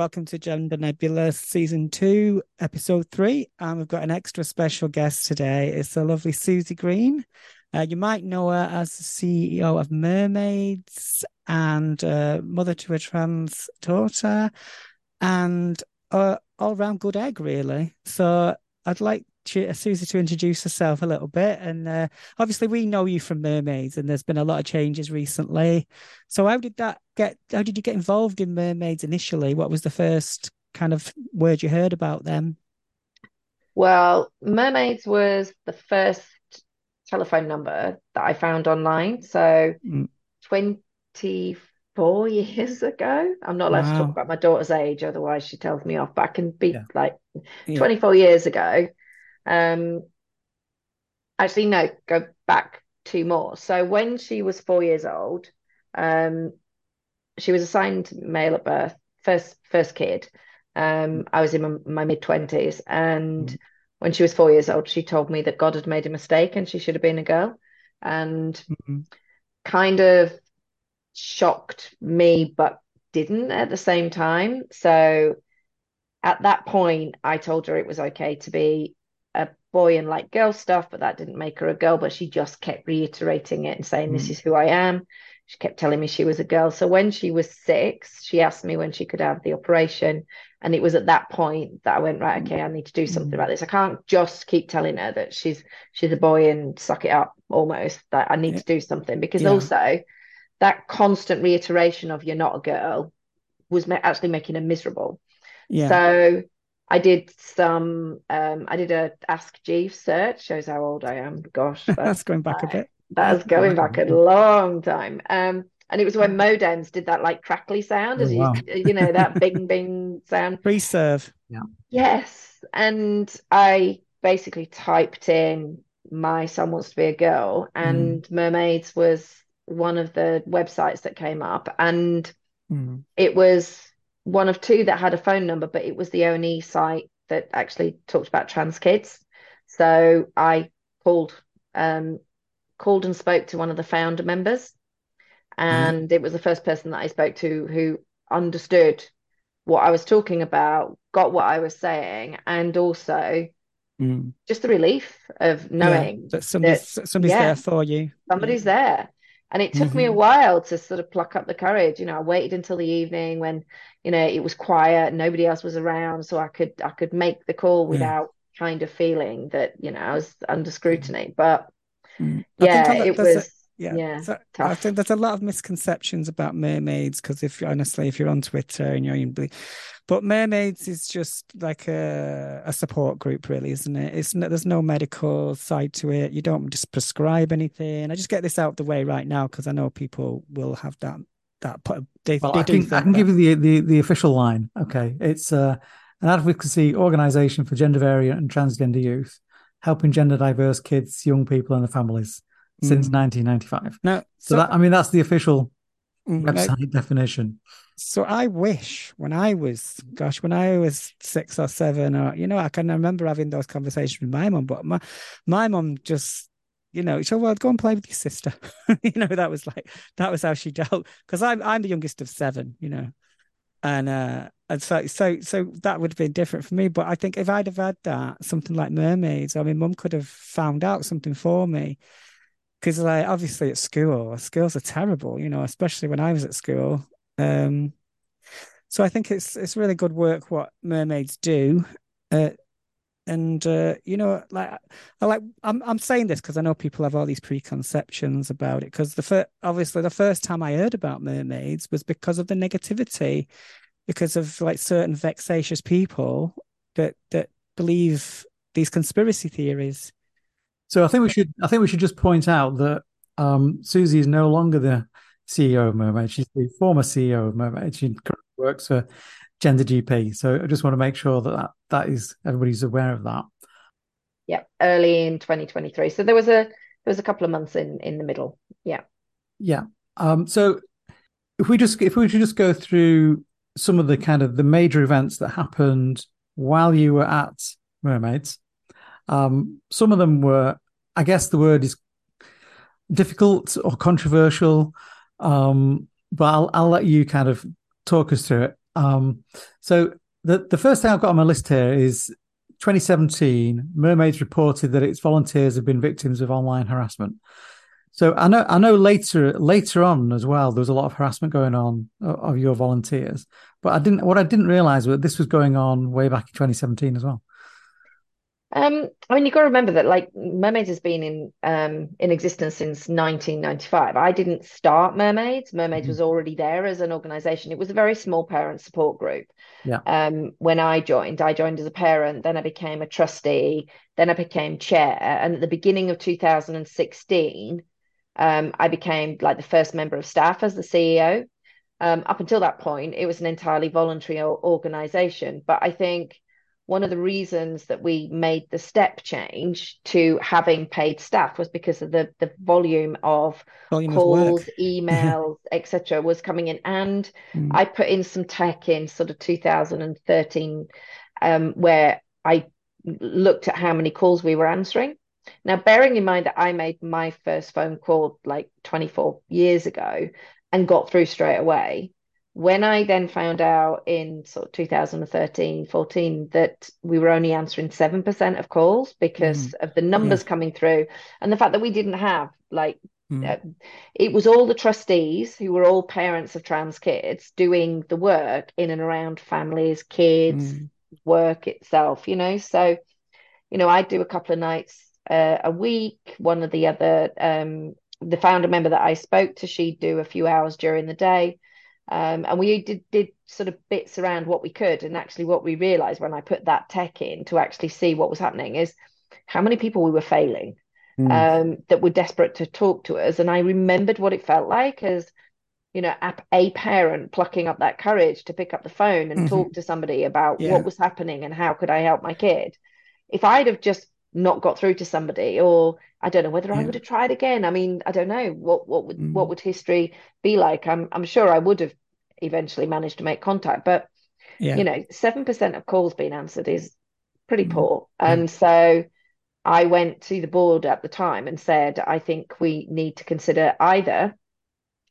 Welcome to Gender Nebula Season 2, Episode 3. And we've got an extra special guest today. It's the lovely Susie Green. Uh, you might know her as the CEO of Mermaids and uh, mother to a trans daughter and uh, all round good egg, really. So I'd like to, Susie to introduce herself a little bit. And uh, obviously, we know you from Mermaids, and there's been a lot of changes recently. So, how did that get? How did you get involved in Mermaids initially? What was the first kind of word you heard about them? Well, Mermaids was the first telephone number that I found online. So, mm. 24 years ago. I'm not allowed wow. to talk about my daughter's age, otherwise, she tells me off. But I can be yeah. like 24 yeah. years ago. Um, actually, no, go back two more. So when she was four years old, um, she was assigned male at birth, first first kid. Um, I was in my, my mid twenties, and mm. when she was four years old, she told me that God had made a mistake and she should have been a girl, and mm-hmm. kind of shocked me, but didn't at the same time. So at that point, I told her it was okay to be boy and like girl stuff, but that didn't make her a girl. But she just kept reiterating it and saying, mm. This is who I am. She kept telling me she was a girl. So when she was six, she asked me when she could have the operation. And it was at that point that I went, right, okay, I need to do something mm. about this. I can't just keep telling her that she's she's a boy and suck it up almost. That I need yeah. to do something because yeah. also that constant reiteration of you're not a girl was actually making her miserable. Yeah. So I did some. Um, I did a Ask Jeeves search. Shows how old I am. Gosh, that's, that's going back a bit. That's going back a long time. Um, and it was when modems did that like crackly sound, as oh, wow. you you know that bing bing sound. Pre-serve. Yeah. Yes, and I basically typed in "my son wants to be a girl," and mm. Mermaids was one of the websites that came up, and mm. it was one of two that had a phone number, but it was the only site that actually talked about trans kids. So I called um, called and spoke to one of the founder members, and mm. it was the first person that I spoke to who understood what I was talking about, got what I was saying, and also mm. just the relief of knowing yeah, that somebody's, that, somebody's yeah, there for you. Somebody's yeah. there. And it took mm-hmm. me a mm-hmm. while to sort of pluck up the courage. You know, I waited until the evening when, you know, it was quiet, nobody else was around, so I could I could make the call without yeah. kind of feeling that, you know, I was under scrutiny. But mm. yeah, it was yeah, yeah so I think there's a lot of misconceptions about mermaids because if honestly, if you're on Twitter and you're in but mermaids is just like a, a support group, really, isn't it? It's there's no medical side to it. You don't just prescribe anything. I just get this out of the way right now because I know people will have that that. They, well, they I, can, I can give you the, the the official line. Okay, it's uh, an advocacy organization for gender variant and transgender youth, helping gender diverse kids, young people, and their families since mm. 1995. No, so, so that I mean that's the official mm, website definition. So I wish when I was, gosh, when I was six or seven, or you know, I can remember having those conversations with my mom, but my my mom just, you know, so well, go and play with your sister. you know, that was like that was how she dealt. Because I'm I'm the youngest of seven, you know, and uh, and so so so that would have been different for me. But I think if I'd have had that something like mermaids, I mean, mum could have found out something for me because like obviously at school schools are terrible you know especially when i was at school um, so I think it's it's really good work what mermaids do. Uh, and uh, you know, like I like I'm I'm saying this because I know people have all these preconceptions about it. Because the first, obviously, the first time I heard about mermaids was because of the negativity, because of like certain vexatious people that that believe these conspiracy theories. So I think we should I think we should just point out that um, Susie is no longer the CEO of Mermaid. She's the former CEO of Mermaid. She works for GenderGP. So I just want to make sure that that, that is everybody's aware of that. Yeah, early in 2023. So there was a there was a couple of months in in the middle. Yeah. Yeah. Um, so if we just if we should just go through some of the kind of the major events that happened while you were at Mermaids. Um, some of them were, I guess the word is difficult or controversial. Um, but I'll, I'll let you kind of talk us through it. Um, so the the first thing I've got on my list here is 2017. Mermaids reported that its volunteers have been victims of online harassment. So I know I know later later on as well there was a lot of harassment going on of, your volunteers, but I didn't what I didn't realize was that this was going on way back in 2017 as well. Um, I mean, you've got to remember that like Mermaids has been in um in existence since 1995. I didn't start Mermaids. Mermaids mm-hmm. was already there as an organization. It was a very small parent support group. Yeah. Um, when I joined, I joined as a parent, then I became a trustee, then I became chair, and at the beginning of 2016, um, I became like the first member of staff as the CEO. Um, up until that point, it was an entirely voluntary organization. But I think one of the reasons that we made the step change to having paid staff was because of the the volume of volume calls, of emails, etc., was coming in, and mm. I put in some tech in sort of 2013, um, where I looked at how many calls we were answering. Now, bearing in mind that I made my first phone call like 24 years ago and got through straight away, when I then found out in sort of 2013, 14 that we were only answering 7% of calls because mm. of the numbers yeah. coming through and the fact that we didn't have like mm. uh, it was all the trustees who were all parents of trans kids doing the work in and around families, kids, mm. work itself, you know. So, you know, I do a couple of nights uh, a week. One of the other, um, the founder member that I spoke to, she'd do a few hours during the day um, and we did did sort of bits around what we could. And actually, what we realized when I put that tech in to actually see what was happening is how many people we were failing mm. um, that were desperate to talk to us. And I remembered what it felt like as you know a, a parent plucking up that courage to pick up the phone and mm-hmm. talk to somebody about yeah. what was happening and how could I help my kid. If I'd have just not got through to somebody or I don't know whether yeah. I would have tried again. I mean, I don't know what what would mm. what would history be like. I'm I'm sure I would have eventually managed to make contact, but yeah. you know, seven percent of calls being answered is pretty mm. poor. And so I went to the board at the time and said, I think we need to consider either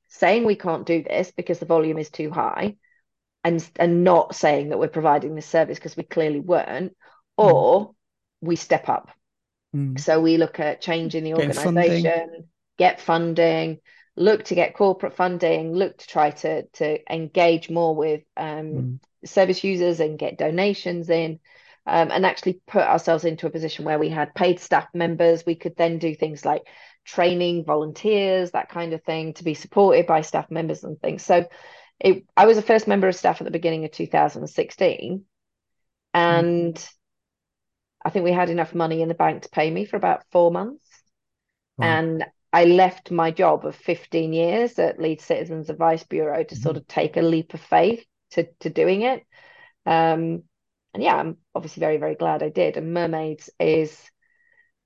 saying we can't do this because the volume is too high and and not saying that we're providing this service because we clearly weren't, mm. or we step up. Mm. So we look at changing the organization, get funding, look to get corporate funding, look to try to to engage more with um, mm. service users and get donations in. Um, and actually put ourselves into a position where we had paid staff members. We could then do things like training volunteers, that kind of thing, to be supported by staff members and things. So it, I was a first member of staff at the beginning of 2016. And mm. I think we had enough money in the bank to pay me for about four months. Wow. And I left my job of 15 years at Leeds Citizens Advice Bureau to mm-hmm. sort of take a leap of faith to, to doing it. Um, and yeah, I'm obviously very, very glad I did. And Mermaids is,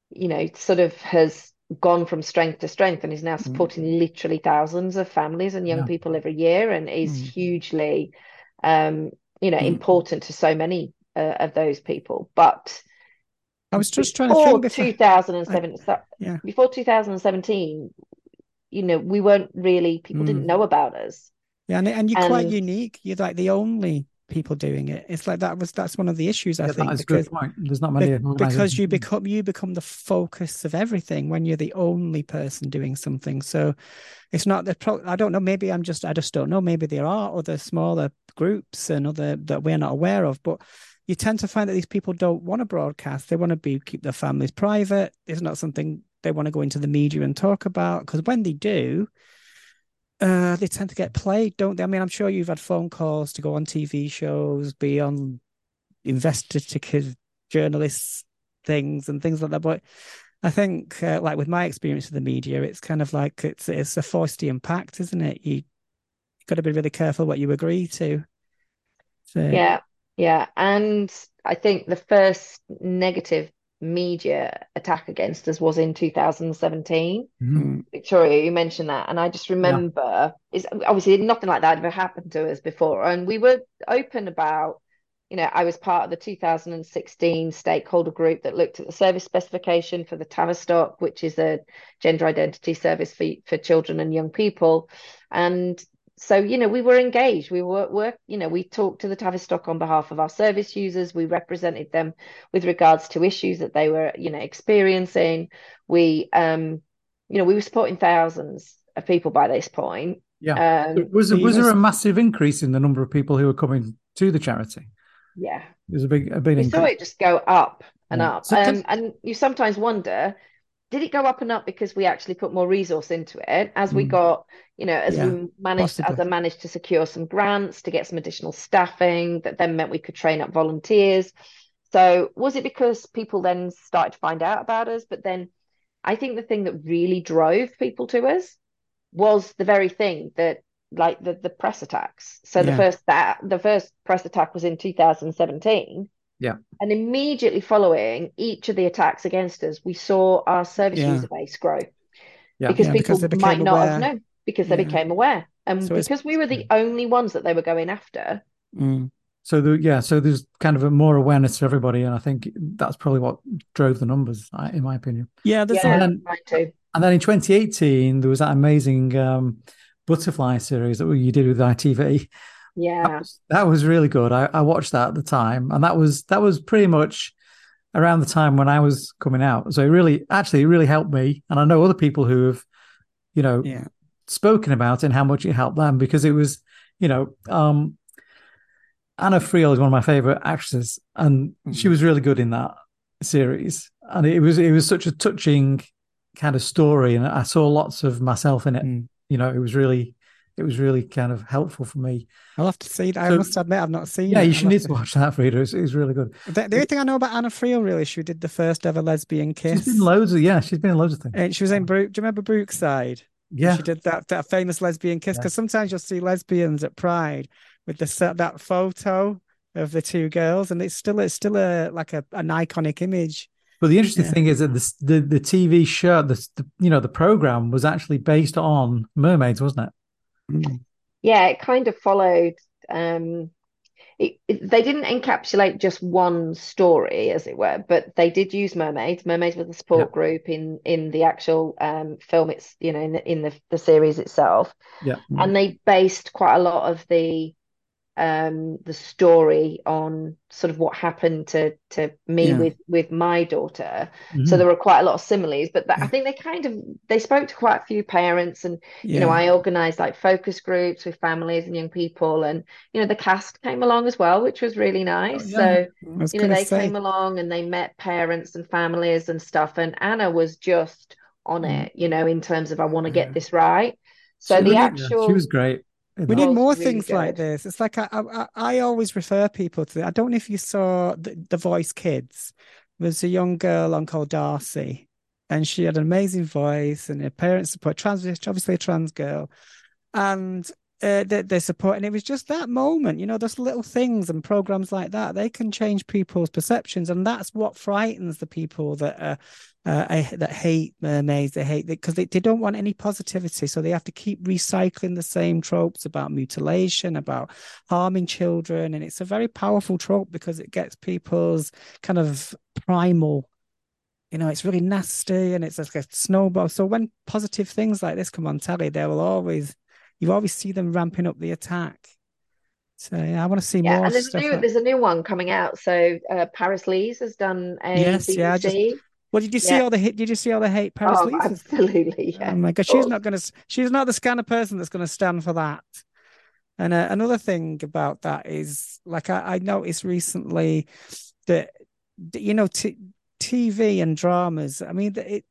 you know, sort of has gone from strength to strength and is now mm. supporting mm. literally thousands of families and young yeah. people every year and is mm. hugely, um, you know, mm. important to so many uh, of those people. But I was just trying to think before 2007. I, yeah. Before 2017, you know, we weren't really people mm. didn't know about us. Yeah, and, and you're and, quite unique. You're like the only people doing it. It's like that was that's one of the issues I yeah, think. because, There's not many because you become you become the focus of everything when you're the only person doing something. So it's not the pro- I don't know. Maybe I'm just I just don't know. Maybe there are other smaller groups and other that we're not aware of, but you tend to find that these people don't want to broadcast. They want to be keep their families private. It's not something they want to go into the media and talk about because when they do, uh, they tend to get played, don't they? I mean, I'm sure you've had phone calls to go on TV shows, be on investigative journalists things and things like that. But I think, uh, like with my experience of the media, it's kind of like it's it's a Faustian pact, isn't it? You you got to be really careful what you agree to. So, yeah, yeah, and I think the first negative media attack against us was in 2017. Mm-hmm. Victoria, you mentioned that, and I just remember yeah. is obviously nothing like that ever happened to us before, and we were open about. You know, I was part of the 2016 stakeholder group that looked at the service specification for the Tavistock, which is a gender identity service for, for children and young people. And so you know we were engaged. We were work you know we talked to the tavistock on behalf of our service users. We represented them with regards to issues that they were you know experiencing. We um you know we were supporting thousands of people by this point. Yeah. Um, was, there, was there a massive increase in the number of people who were coming to the charity? Yeah. There's a big a big we saw it just go up and yeah. up. Um, and you sometimes wonder did it go up and up because we actually put more resource into it as we mm. got you know as yeah, we managed possibly. as i managed to secure some grants to get some additional staffing that then meant we could train up volunteers so was it because people then started to find out about us but then i think the thing that really drove people to us was the very thing that like the, the press attacks so yeah. the first that the first press attack was in 2017 yeah. And immediately following each of the attacks against us, we saw our service yeah. user base grow. Yeah. Because yeah, people because might not have known because they became aware. And so because we were the only ones that they were going after. Mm. So the, yeah, so there's kind of a more awareness for everybody, and I think that's probably what drove the numbers, in my opinion. Yeah, there's yeah, and, then, and then in 2018 there was that amazing um, butterfly series that you did with ITV, yeah, that was, that was really good. I, I watched that at the time, and that was that was pretty much around the time when I was coming out. So it really, actually, it really helped me, and I know other people who have, you know, yeah. spoken about it and how much it helped them because it was, you know, um, Anna Friel is one of my favorite actresses, and mm-hmm. she was really good in that series, and it was it was such a touching kind of story, and I saw lots of myself in it. Mm. You know, it was really it was really kind of helpful for me. I'll have to see that. So, I must admit, I've not seen yeah, it. you should need to watch that, Frida. It's, it's really good. The, the, only thing I know about Anna Friel, really, she did the first ever lesbian kiss. She's been loads of, yeah, she's been in loads of things. And she was in Brook. Do you remember Brookside? Yeah. She did that, that famous lesbian kiss. Because yeah. sometimes you'll see lesbians at Pride with the that photo of the two girls, and it's still it's still a like a, an iconic image. But the interesting yeah. thing is that the, the the TV show, the, the you know the program was actually based on mermaids, wasn't it? Mm yeah, it kind of followed. Um, it, it, they didn't encapsulate just one story, as it were, but they did use mermaids. Mermaids were the support yeah. group in in the actual um, film. It's you know in the in the, the series itself. Yeah, and they based quite a lot of the um the story on sort of what happened to to me yeah. with with my daughter mm-hmm. so there were quite a lot of similes but that, yeah. i think they kind of they spoke to quite a few parents and yeah. you know i organized like focus groups with families and young people and you know the cast came along as well which was really nice oh, so you know they say. came along and they met parents and families and stuff and anna was just on mm. it you know in terms of i want to get this right so she the actual she was great we need more really things good. like this. It's like I, I, I always refer people to. I don't know if you saw the, the Voice Kids. There's a young girl on called Darcy, and she had an amazing voice, and her parents support trans, obviously a trans girl, and uh, they, support. And it was just that moment, you know, those little things and programs like that. They can change people's perceptions, and that's what frightens the people that uh, that hate mermaids. They hate it because they, they don't want any positivity, so they have to keep recycling the same tropes about mutilation, about harming children, and it's a very powerful trope because it gets people's kind of primal. You know, it's really nasty and it's like a snowball. So when positive things like this come on telly, they will always you always see them ramping up the attack. So yeah, I want to see yeah, more. And there's a new like... there's a new one coming out. So uh, Paris Lees has done a yes, BBC. yeah. Just, well, did you see yeah. all the hit? Did you see all the hate Paris oh, Lees? Absolutely. Yeah. Oh my god, she's not going to. She's not the kind of person that's going to stand for that. And uh, another thing about that is, like I, I noticed recently that you know, t- TV and dramas. I mean, it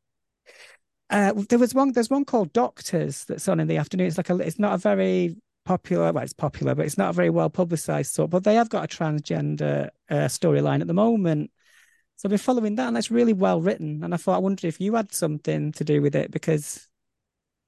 uh, there was one. There's one called Doctors that's on in the afternoon. It's like a. It's not a very popular. Well, it's popular, but it's not a very well publicized sort. But they have got a transgender uh, storyline at the moment. So I've been following that, and that's really well written. And I thought, I wondered if you had something to do with it because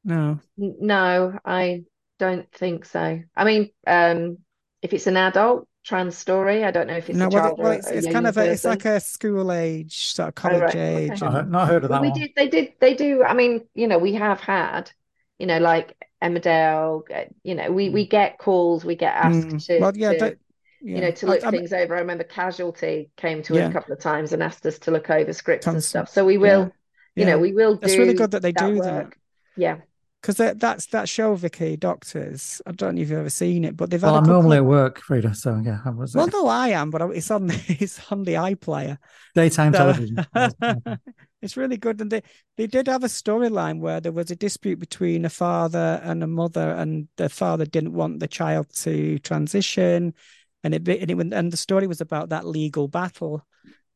no, no, I don't think so. I mean, um, if it's an adult, trans story. I don't know if it's no, well, well, it's, it's kind of a, it's like a school age, sort of college oh, right. age. Okay. And... not heard of that. we one. did. They did. They do. I mean, you know, we have had, you know, like Emmerdale. Uh, you know, we we get calls. We get asked mm. to. Well, yeah. To, but, yeah. You know, to look I, things over. I remember Casualty came to yeah. us a couple of times and asked us to look over scripts Tons and stuff. So we will, yeah. you know, we will. It's really good that they that do work. that. Yeah because that, that's that show, Vicky Doctors. I don't know if you've ever seen it, but they've. Well, I'm normally at work, Frida. So yeah, I was. Well, no, I am, but it's on it's on the iPlayer. Daytime so, television. it's really good, and they they did have a storyline where there was a dispute between a father and a mother, and the father didn't want the child to transition, and it and it went and the story was about that legal battle.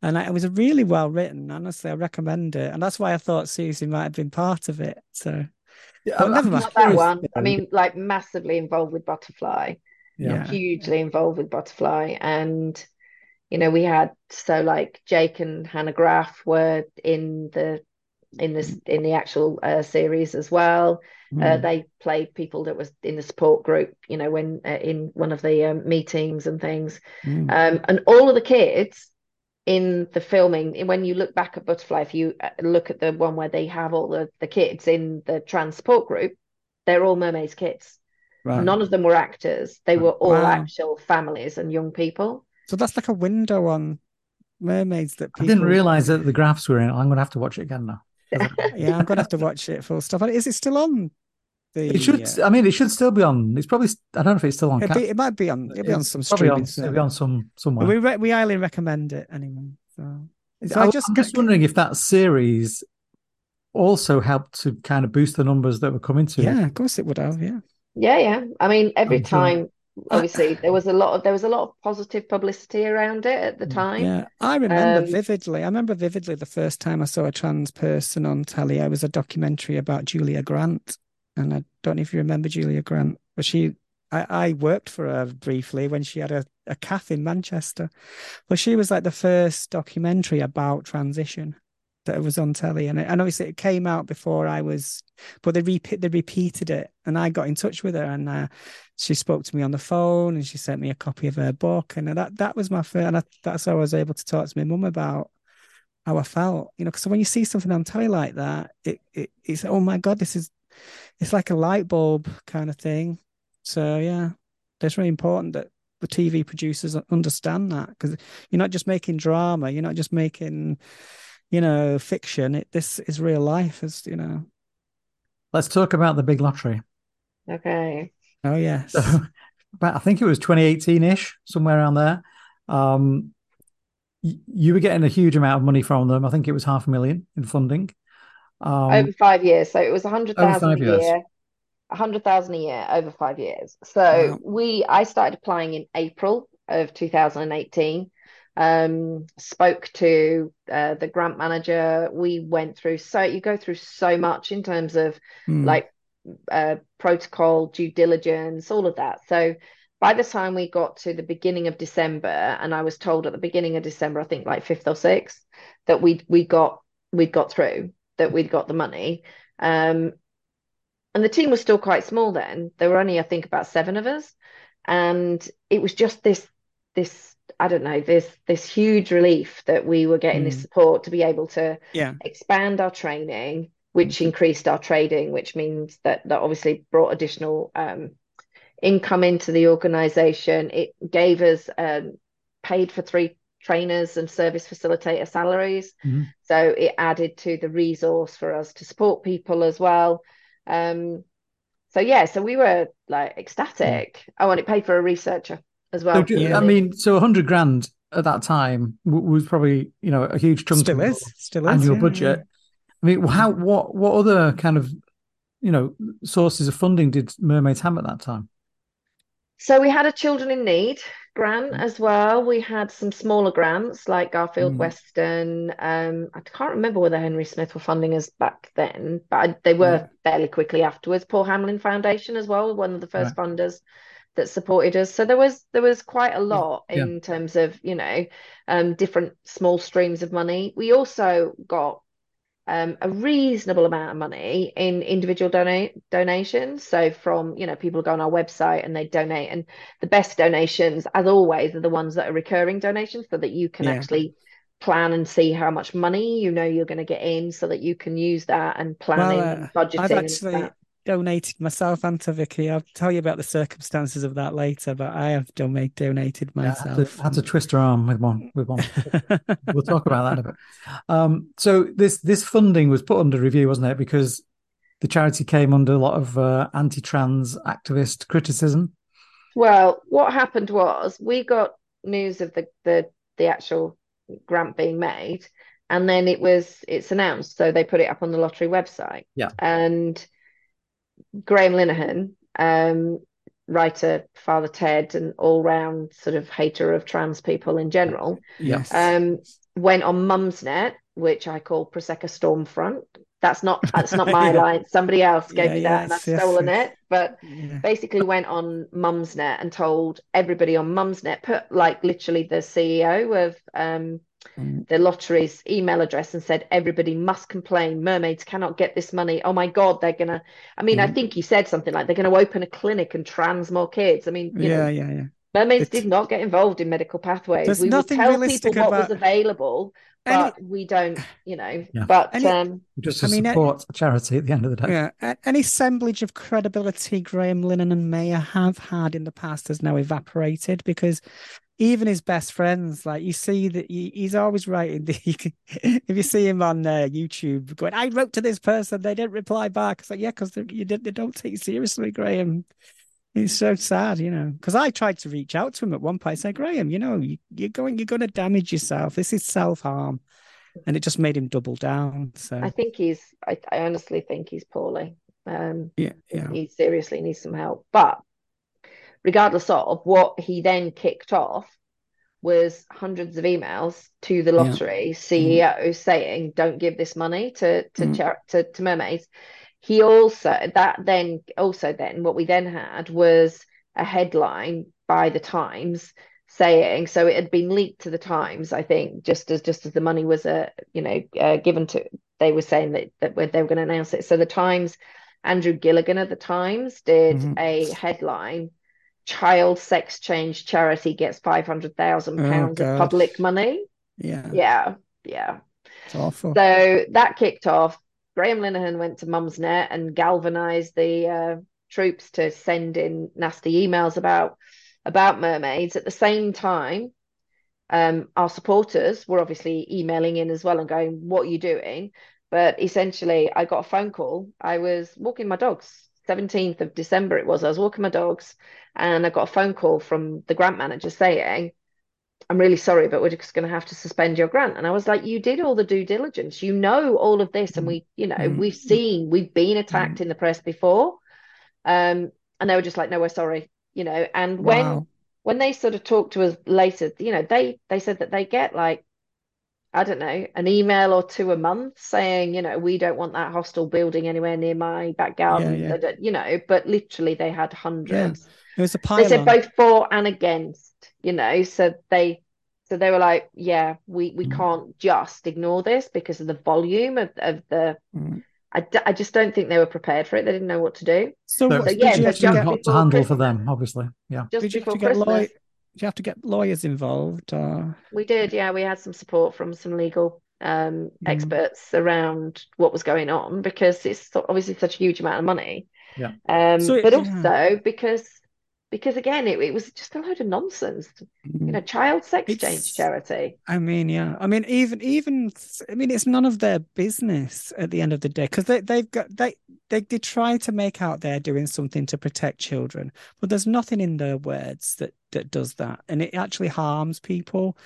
And it was really well written. Honestly, I recommend it, and that's why I thought Susie might have been part of it. So yeah, never mind. that one. I mean, like massively involved with Butterfly. Yeah. Hugely involved with Butterfly. And, you know, we had so like Jake and Hannah Graf were in the in this in the actual uh, series as well. Mm. Uh, they played people that was in the support group, you know, when uh, in one of the um, meetings and things. Mm. Um, and all of the kids in the filming when you look back at butterfly if you uh, look at the one where they have all the, the kids in the transport group they're all mermaids kids. Right. none of them were actors. They were all wow. actual families and young people. So that's like a window on mermaids that people... i didn't realize that the Grafs were in i'm gonna have to watch it again now. Yeah i'm gonna have to watch it full stop is it still on the, it should. Uh, I mean, it should still be on. It's probably. I don't know if it's still on. Be, it might be on. It'll be on some streaming. On, it'll be on some somewhere. We re, we highly recommend it anyway. So, so I, I just, I'm just wondering if that series also helped to kind of boost the numbers that were coming to. Yeah, of course it would have. Yeah. Yeah, yeah. I mean, every I'm time. Sure. Obviously, there was a lot of there was a lot of positive publicity around it at the mm, time. Yeah, I remember um, vividly. I remember vividly the first time I saw a trans person on telly. I was a documentary about Julia Grant, and I don't know if you remember Julia Grant, but she, I, I worked for her briefly when she had a, a cafe in Manchester. But she was like the first documentary about transition that was on telly, and, and obviously it came out before I was, but they repeat they repeated it, and I got in touch with her, and uh, she spoke to me on the phone, and she sent me a copy of her book, and that that was my first, and I, that's how I was able to talk to my mum about how I felt, you know, because when you see something on telly like that, it, it it's oh my god, this is it's like a light bulb kind of thing. So yeah, it's really important that the TV producers understand that because you're not just making drama, you're not just making, you know, fiction. It this is real life, as you know. Let's talk about the big lottery. Okay. Oh yes. So, but I think it was 2018-ish, somewhere around there. Um, you were getting a huge amount of money from them. I think it was half a million in funding. Um, over five years. So it was a hundred thousand a years. year. A hundred thousand a year over five years. So wow. we I started applying in April of 2018. Um, spoke to uh, the grant manager. We went through so you go through so much in terms of mm. like uh, protocol, due diligence, all of that. So by the time we got to the beginning of December, and I was told at the beginning of December, I think like fifth or sixth, that we we got we got through that we'd got the money. Um, and the team was still quite small then. There were only, I think, about seven of us, and it was just this this I don't know this this huge relief that we were getting mm. this support to be able to yeah. expand our training, which mm. increased our trading, which means that that obviously brought additional um, income into the organization. It gave us um, paid for three trainers and service facilitator salaries. Mm-hmm. So it added to the resource for us to support people as well. Um, so yeah, so we were like ecstatic. Oh, and it paid for a researcher as well. So, yeah. I mean, so a hundred grand at that time was probably you know a huge chunk still is still is, annual yeah, budget. I mean, how what what other kind of you know sources of funding did Mermaids have at that time? So we had a children in need grant mm. as well. We had some smaller grants like Garfield mm. Weston. Um, I can't remember whether Henry Smith were funding us back then, but I, they were yeah. fairly quickly afterwards. Paul Hamlyn Foundation as well, one of the first right. funders that supported us. So there was there was quite a lot yeah. in terms of you know um, different small streams of money. We also got um, a reasonable amount of money in individual donate donations. So from you know people go on our website and they donate, and the best donations, as always, are the ones that are recurring donations, so that you can yeah. actually plan and see how much money you know you're going to get in, so that you can use that and planning, well, uh, budgeting. I've actually donated myself and to Vicky. I'll tell you about the circumstances of that later, but I have donate, donated myself. Yeah, I, had to, had to, twist her arm with one. With one. we'll talk about that a bit. Um, so this this funding was put under review, wasn't it? Because the charity came under a lot of uh, anti-trans activist criticism. Well, what happened was we got news of the the the actual grant being made, and then it was it's announced, so they put it up on the lottery website. Yeah, and Graham Linehan, um, writer, Father Ted, and all round sort of hater of trans people in general. Yes. Um, went on Mumsnet, which I call Prosecco Stormfront. That's not that's not my yeah. line. Somebody else gave yeah, me that, yes, and I've yes, stolen it. But basically, went on Mumsnet and told everybody on Mumsnet, put like literally the CEO of um. The lottery's email address and said everybody must complain. Mermaids cannot get this money. Oh my god they're gonna i mean mm. i think he said something like they're gonna open a clinic and trans more kids. I mean yeah know, yeah yeah. mermaids it's... did not get involved in medical pathways. We would tell people what about... was available but any... we don't you know yeah. but any... um just to I mean, support a charity at the end of the day. Yeah any assemblage of credibility graham linehan and mayer have had in the past has now evaporated because even his best friends, like you see that he, he's always writing. The, if you see him on uh, YouTube going, "I wrote to this person, they didn't reply back." It's like, yeah, because you did, they don't take you seriously, Graham. It's so sad, you know. Because I tried to reach out to him at one point. I said, Graham, you know, you, you're going, you're going to damage yourself. This is self harm, and it just made him double down. So I think he's. I, I honestly think he's poorly. Um, yeah, yeah. He seriously needs some help, but regardless of what he then kicked off was hundreds of emails to the lottery yeah. CEO mm. saying, "Don't give this money to to, mm. char- to to mermaids." He also that then also then what we then had was a headline by the Times saying so it had been leaked to the Times. I think just as just as the money was a uh, you know uh, given to they were saying that that they were going to announce it. So the Times, Andrew Gilligan of the Times did mm-hmm. a headline child sex change charity gets five hundred thousand oh, pounds of public money. Yeah, yeah, yeah. It's awful. So that kicked off. Graham Linehan went to Mumsnet and galvanized the uh, troops to send in nasty emails about about mermaids. At the same time, um, our supporters were obviously emailing in as well and going, "What are you doing?" But essentially, I got a phone call. I was walking my dogs 17th of December it was. I was walking my dogs and I got a phone call from the grant manager saying, I'm really sorry, but we're just going to have to suspend your grant. And I was like, you did all the due diligence. You know all of this. And we, you know, mm-hmm. we've seen, we've been attacked mm-hmm. in the press before. Um, and they were just like, no, we're sorry, you know. And when, when they sort of talked to us later, you know, they, they said that they get like I don't know, an email or two a month saying, you know, we don't want that hostel building anywhere near my back garden, yeah, yeah. you know, but literally they had hundreds. Yeah. It was a pylon. They said both for and against, you know, so they so they were like, yeah, we we mm. can't just ignore this because of the volume of, of the mm. I, d- I just don't think they were prepared for it. They didn't know what to do. So, so yeah, but just hot to handle for them, obviously. Yeah. Just did before Christmas you have to get lawyers involved? Or... We did, yeah. We had some support from some legal um, mm. experts around what was going on because it's obviously such a huge amount of money. Yeah. Um, so, but also yeah. because because again it, it was just a load of nonsense you know child sex it's, change charity i mean yeah i mean even even i mean it's none of their business at the end of the day because they, they've got they, they they try to make out they're doing something to protect children but there's nothing in their words that that does that and it actually harms people.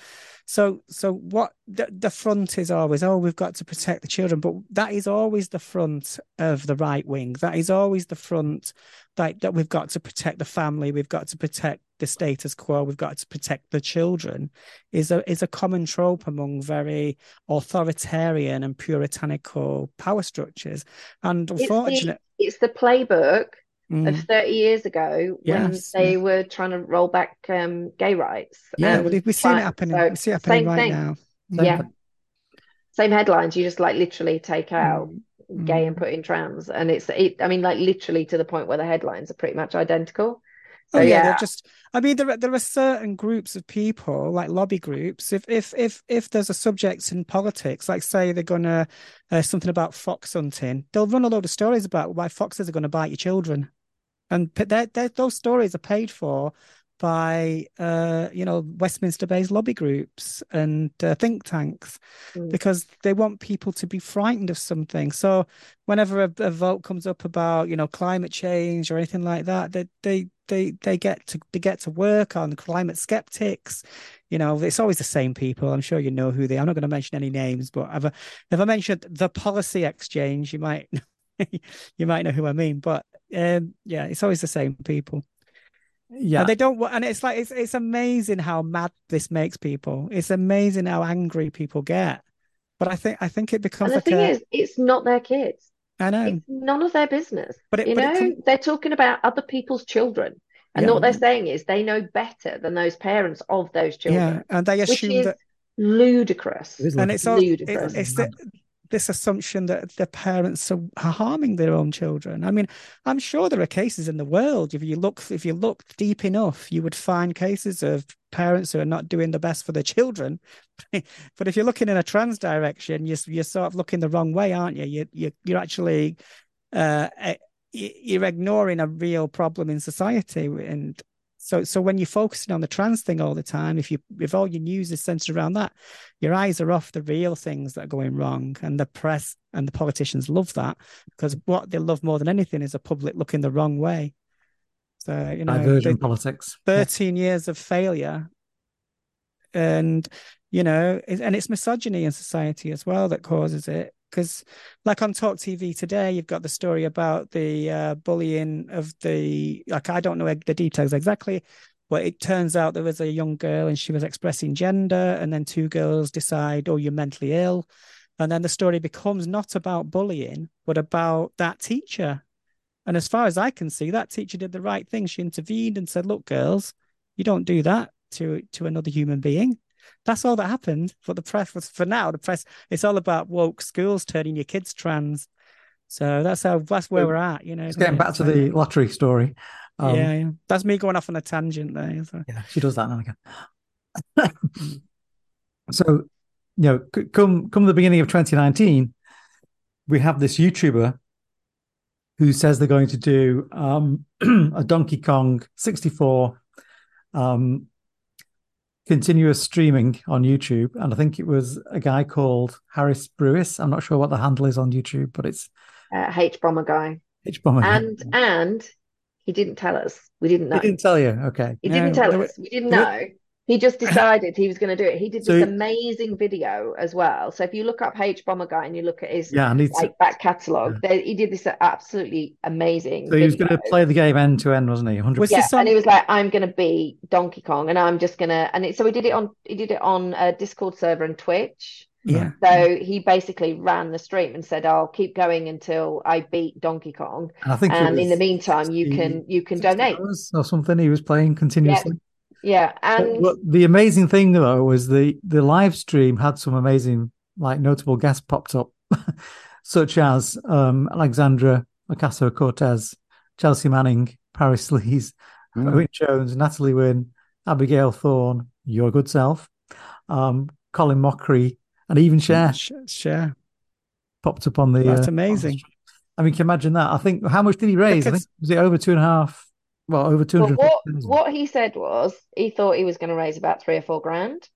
So so what the, the front is always oh we've got to protect the children but that is always the front of the right wing. That is always the front that, that we've got to protect the family we've got to protect the status quo we've got to protect the children is a is a common trope among very authoritarian and puritanical power structures. And unfortunately it's the, it's the playbook mm. of 30 years ago yes, when they were trying to roll back um, gay rights. Yeah, um, well, we've seen it happening. So, we see it happening right thing. now. Same yeah. Same headlines. You just like literally take mm. out mm. gay and put in trans. And it's, it, I mean, like literally to the point where the headlines are pretty much identical. So, oh yeah, yeah. they're just. I mean, there there are certain groups of people, like lobby groups. If if if if there's a subject in politics, like say they're gonna uh, something about fox hunting, they'll run a load of stories about why foxes are going to bite your children, and they're, they're, those stories are paid for by uh, you know Westminster based lobby groups and uh, think tanks mm. because they want people to be frightened of something. So whenever a, a, vote comes up about you know climate change or anything like that, they they they they get to they get to work on climate skeptics. You know, it's always the same people. I'm sure you know who they. Are. I'm not going to mention any names, but if I, if I mentioned the Policy Exchange, you might you might know who I mean. But um, yeah, it's always the same people. Yeah, and they don't. And it's like it's it's amazing how mad this makes people. It's amazing how angry people get. But I think I think it becomes. And the like thing a, is, it's not their kids. I know. It's none of their business. But it, you but know, com- they're talking about other people's children. And yeah. what they're saying is they know better than those parents of those children. Yeah, and they assume that ludicrous. and it's all, ludicrous. It, it's the, this assumption that the parents are harming their own children. I mean, I'm sure there are cases in the world. If you look, if you look deep enough, you would find cases of parents who are not doing the best for their children. but if you're looking in a trans direction, you're, you're sort of looking the wrong way, aren't you? you, you you're actually uh, you're ignoring a real problem in society and so so when you're focusing on the trans thing all the time, if you if all your news is centered around that, your eyes are off the real things that are going wrong. And the press and the politicians love that because what they love more than anything is a public looking the wrong way. So you know, divergent politics. Thirteen yeah. years of failure, and you know, and it's misogyny in society as well that causes it because like on talk tv today you've got the story about the uh, bullying of the like i don't know the details exactly but it turns out there was a young girl and she was expressing gender and then two girls decide oh you're mentally ill. And then the story becomes not about bullying but about that teacher. And as far as i can see that teacher did the right thing. She intervened and said look girls you don't do that to to another human being that's all that happened. But the press was for now. The press it's all about woke schools turning your kids trans. So that's how that's where we're at. You know, getting back to the lottery story. Um, yeah, yeah, that's me going off on a tangent there. So. Yeah, she does that now again. so, you know, come come the beginning of 2019, we have this YouTuber who says they're going to do um, a Donkey Kong 64 um, continuous streaming on YouTube, and I think it was a guy called Harris Brewis. I'm not sure what the handle is on YouTube, but it's uh, Hbomberguy. H Bomber, and and he didn't tell us. We didn't know. He didn't tell you. Okay. He didn't tell us. We didn't know. He just decided he was going to do it. He did so this amazing video as well. So if you look up Hbomberguy and you look at his yeah, like to, back catalogue, yeah. he did this absolutely amazing. So he was going to play the game end to end, wasn't he? 100%. Yeah, and he was like, "I'm going to be Donkey Kong, and I'm just going to." And it, so he did it on he did it on a Discord server and Twitch. Yeah. So he basically ran the stream and said, "I'll keep going until I beat Donkey Kong." And I think, and in the meantime, you can you can donate or something. He was playing continuously. Yeah. Yeah, and but, but the amazing thing though was the the live stream had some amazing like notable guests popped up, such as um, Alexandra Ocasio Cortez, Chelsea Manning, Paris Lees, mm. Owen Jones, Natalie Wynn, Abigail Thorn, your good self, um, Colin Mochrie, and even Cher. Cher popped up on the. That's uh, amazing. The I mean, can you imagine that? I think how much did he raise? Because, I think was it over two and a half well, over 200. Well, what, what he said was he thought he was going to raise about three or four grand.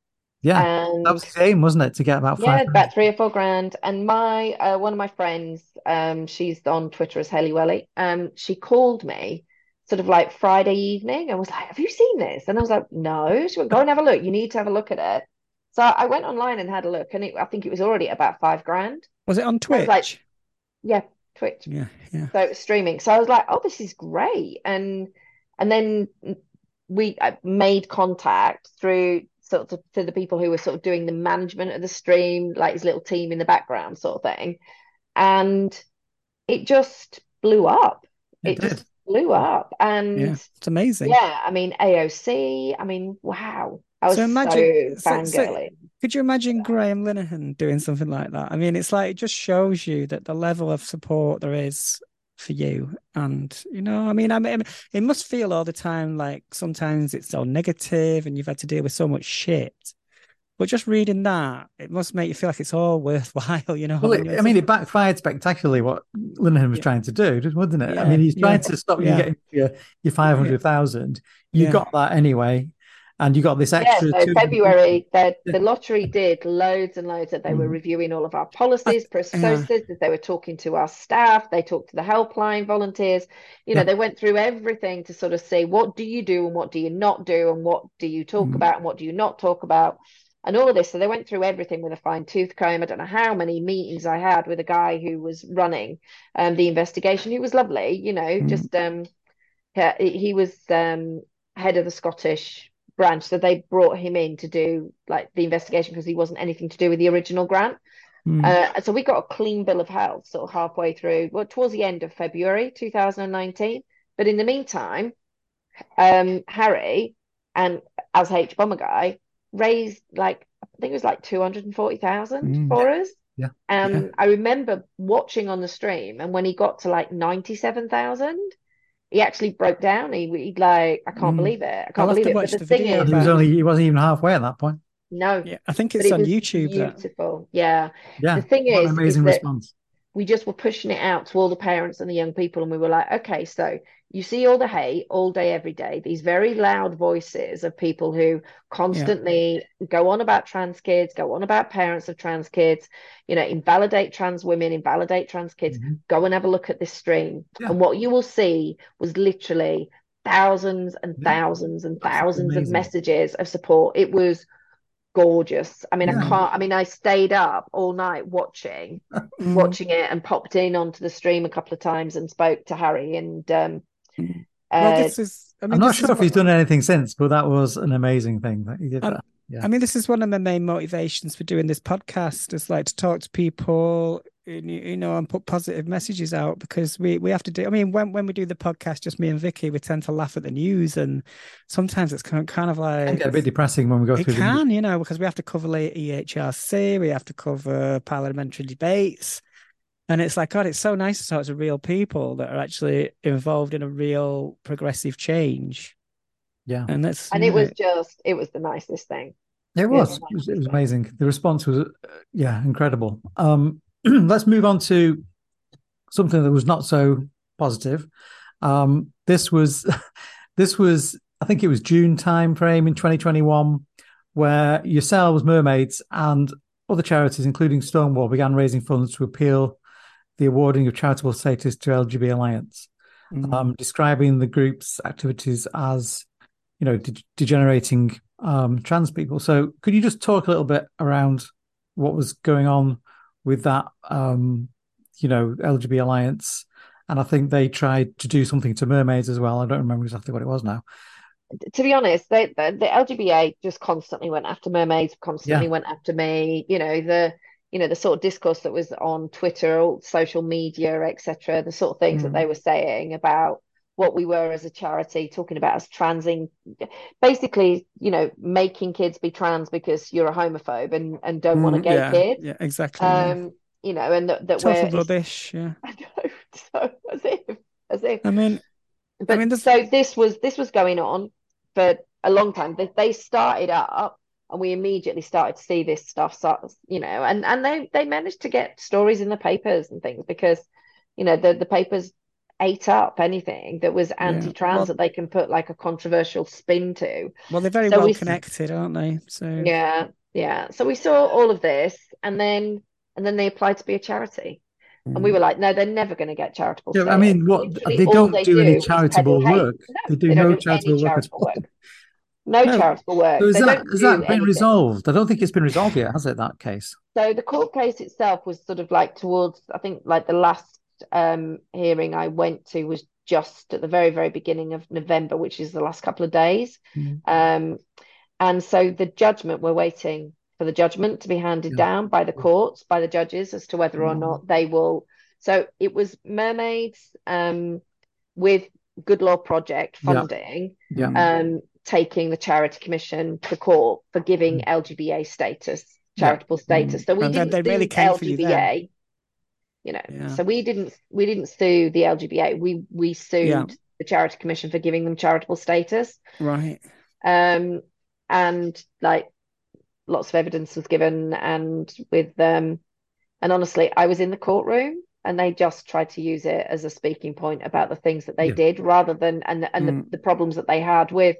Yeah, and that was his aim, wasn't it, to get about five? Yeah, about three or four grand. And my uh, one of my friends, um, she's on Twitter as Helly Welly. Um, she called me sort of like Friday evening and was like, "Have you seen this?" And I was like, "No." She went, "Go and have a look. You need to have a look at it." So I went online and had a look, and it, I think it was already about five grand. Was it on Twitch? Like, yeah, Twitch. Yeah, yeah. So it was streaming. So I was like, oh, this is great. And and then we uh, made contact through sort of to the people who were sort of doing the management of the stream, like his little team in the background, sort of thing. And it just blew up. It, it just blew up. And yeah, it's amazing. Yeah. I mean, AOC, I mean, wow. I was so, imagine, so. So, so, could you imagine Graham Linehan doing something like that? I mean, it's like it just shows you that the level of support there is for you. And you know, I mean, I mean, it must feel all the time like sometimes it's so negative, and you've had to deal with so much shit. But just reading that, it must make you feel like it's all worthwhile, you know. Well, it, I mean, it backfired spectacularly what Linehan was yeah. trying to do, wasn't it? Yeah. I mean, he's trying yeah. to stop you getting your, your 500,000. You got that anyway and you got this extra. Yeah, so February, the, the lottery did loads and loads that they mm. were reviewing all of our policies, processes, yeah. they were talking to our staff, they talked to the helpline volunteers. You know, yeah. they went through everything to sort of say what do you do and what do you not do and what do you talk mm. about and what do you not talk about and all of this. So they went through everything with a fine tooth comb. I don't know how many meetings I had with a guy who was running um, the investigation. He was lovely, you know, mm. just um, he was um, head of the Scottish branch. So they brought him in to do like the investigation because he wasn't anything to do with the original grant. Mm. Uh, so we got a clean bill of health sort of halfway through, well, towards the end of February 2019. But in the meantime, um, Harry and as Hbomberguy raised like I think it was like 240,000 mm. for us. Yeah. Um, yeah. I remember watching on the stream, and when he got to like 97,000, he actually broke down. He, he like, I can't mm. believe it. I can't believe it. But the, the thing is, he was only he wasn't even halfway at that point. No, yeah, I think it's on it YouTube. Beautiful, that. yeah. Yeah. The thing is, amazing is response. We just were pushing it out to all the parents and the young people, and we were like, okay, so you see all the hate all day, every day. These very loud voices of people who constantly yeah. go on about trans kids, go on about parents of trans kids, you know, invalidate trans women, invalidate trans kids. Mm-hmm. Go and have a look at this stream. Yeah. And what you will see was literally thousands and yeah. thousands and thousands of messages of support. It was gorgeous. I mean, I can't, I mean, I stayed up all night watching, mm. watching it and popped in onto the stream a couple of times and spoke to Harry and, um, well, uh, this is. I am not sure if he's done anything since, but that was an amazing thing that he did. that. Yeah. I mean, this is one of the main motivations for doing this podcast is like to talk to people, you know, and put positive messages out because we we have to do. I mean, when when we do the podcast, just me and Vicky, we tend to laugh at the news, and sometimes it's kind of, kind of like it get a bit depressing when we go it through. It can, the... you know, because we have to cover EHRC, we have to cover parliamentary debates, and it's like, God, it's so nice to talk to real people that are actually involved in a real progressive change. Yeah. And that's and it was just it was the nicest thing. It was. It was, it was amazing. The response was uh, yeah, incredible. Um let's move on to something that was not so positive. Um this was this was I think it was June time frame in 2021 where yourselves mermaids and other charities including Stonewall began raising funds to appeal the awarding of charitable status to LGB Alliance, mm-hmm. um, describing the group's activities as, you know, de- degenerating um, trans people. So, could you just talk a little bit around what was going on with that, um, you know, LGB Alliance? And I think they tried to do something to mermaids as well. I don't remember exactly what it was now. To be honest, they, the, the LGBA just constantly went after mermaids, constantly yeah. went after me. You know, the you know the sort of discourse that was on twitter all social media etc the sort of things mm. that they were saying about what we were as a charity talking about as transing basically you know making kids be trans because you're a homophobe and and don't mm, want a gay yeah, kid yeah exactly um yeah. you know and that, that we're rubbish yeah. I know, so as if as if. I mean but I mean, this... so this was this was going on for a long time. They, they started up and we immediately started to see this stuff start, you know and and they they managed to get stories in the papers and things because you know the the papers ate up anything that was anti-trans yeah. well, that they can put like a controversial spin to well they're very so well we, connected aren't they so yeah yeah so we saw all of this and then and then they applied to be a charity and we mm. were like, no, they're never going to get charitable. Yeah, I mean, what they don't they do, do any charitable work. No, they do they no charitable, charitable work. work. No, no, charitable work. So is that, has that been anything. resolved? I don't think it's been resolved yet, has it? That case. So the court case itself was sort of like towards, I think, like the last um, hearing I went to was just at the very, very beginning of November, which is the last couple of days. Mm. Um, and so the judgment, we're waiting for the judgment to be handed yeah. down by the courts, by the judges, as to whether or mm. not they will. So it was mermaids um, with Good Law Project funding. Yeah. yeah. Um, taking the charity commission to court for giving mm. LGBA status, charitable status. So we and didn't they really came LGBA. You, know, yeah. so we didn't we didn't sue the LGBA. We we sued yeah. the charity commission for giving them charitable status. Right. Um, and like lots of evidence was given, and with um, and honestly, I was in the courtroom and they just tried to use it as a speaking point about the things that they yeah. did rather than and and mm. the, the problems that they had with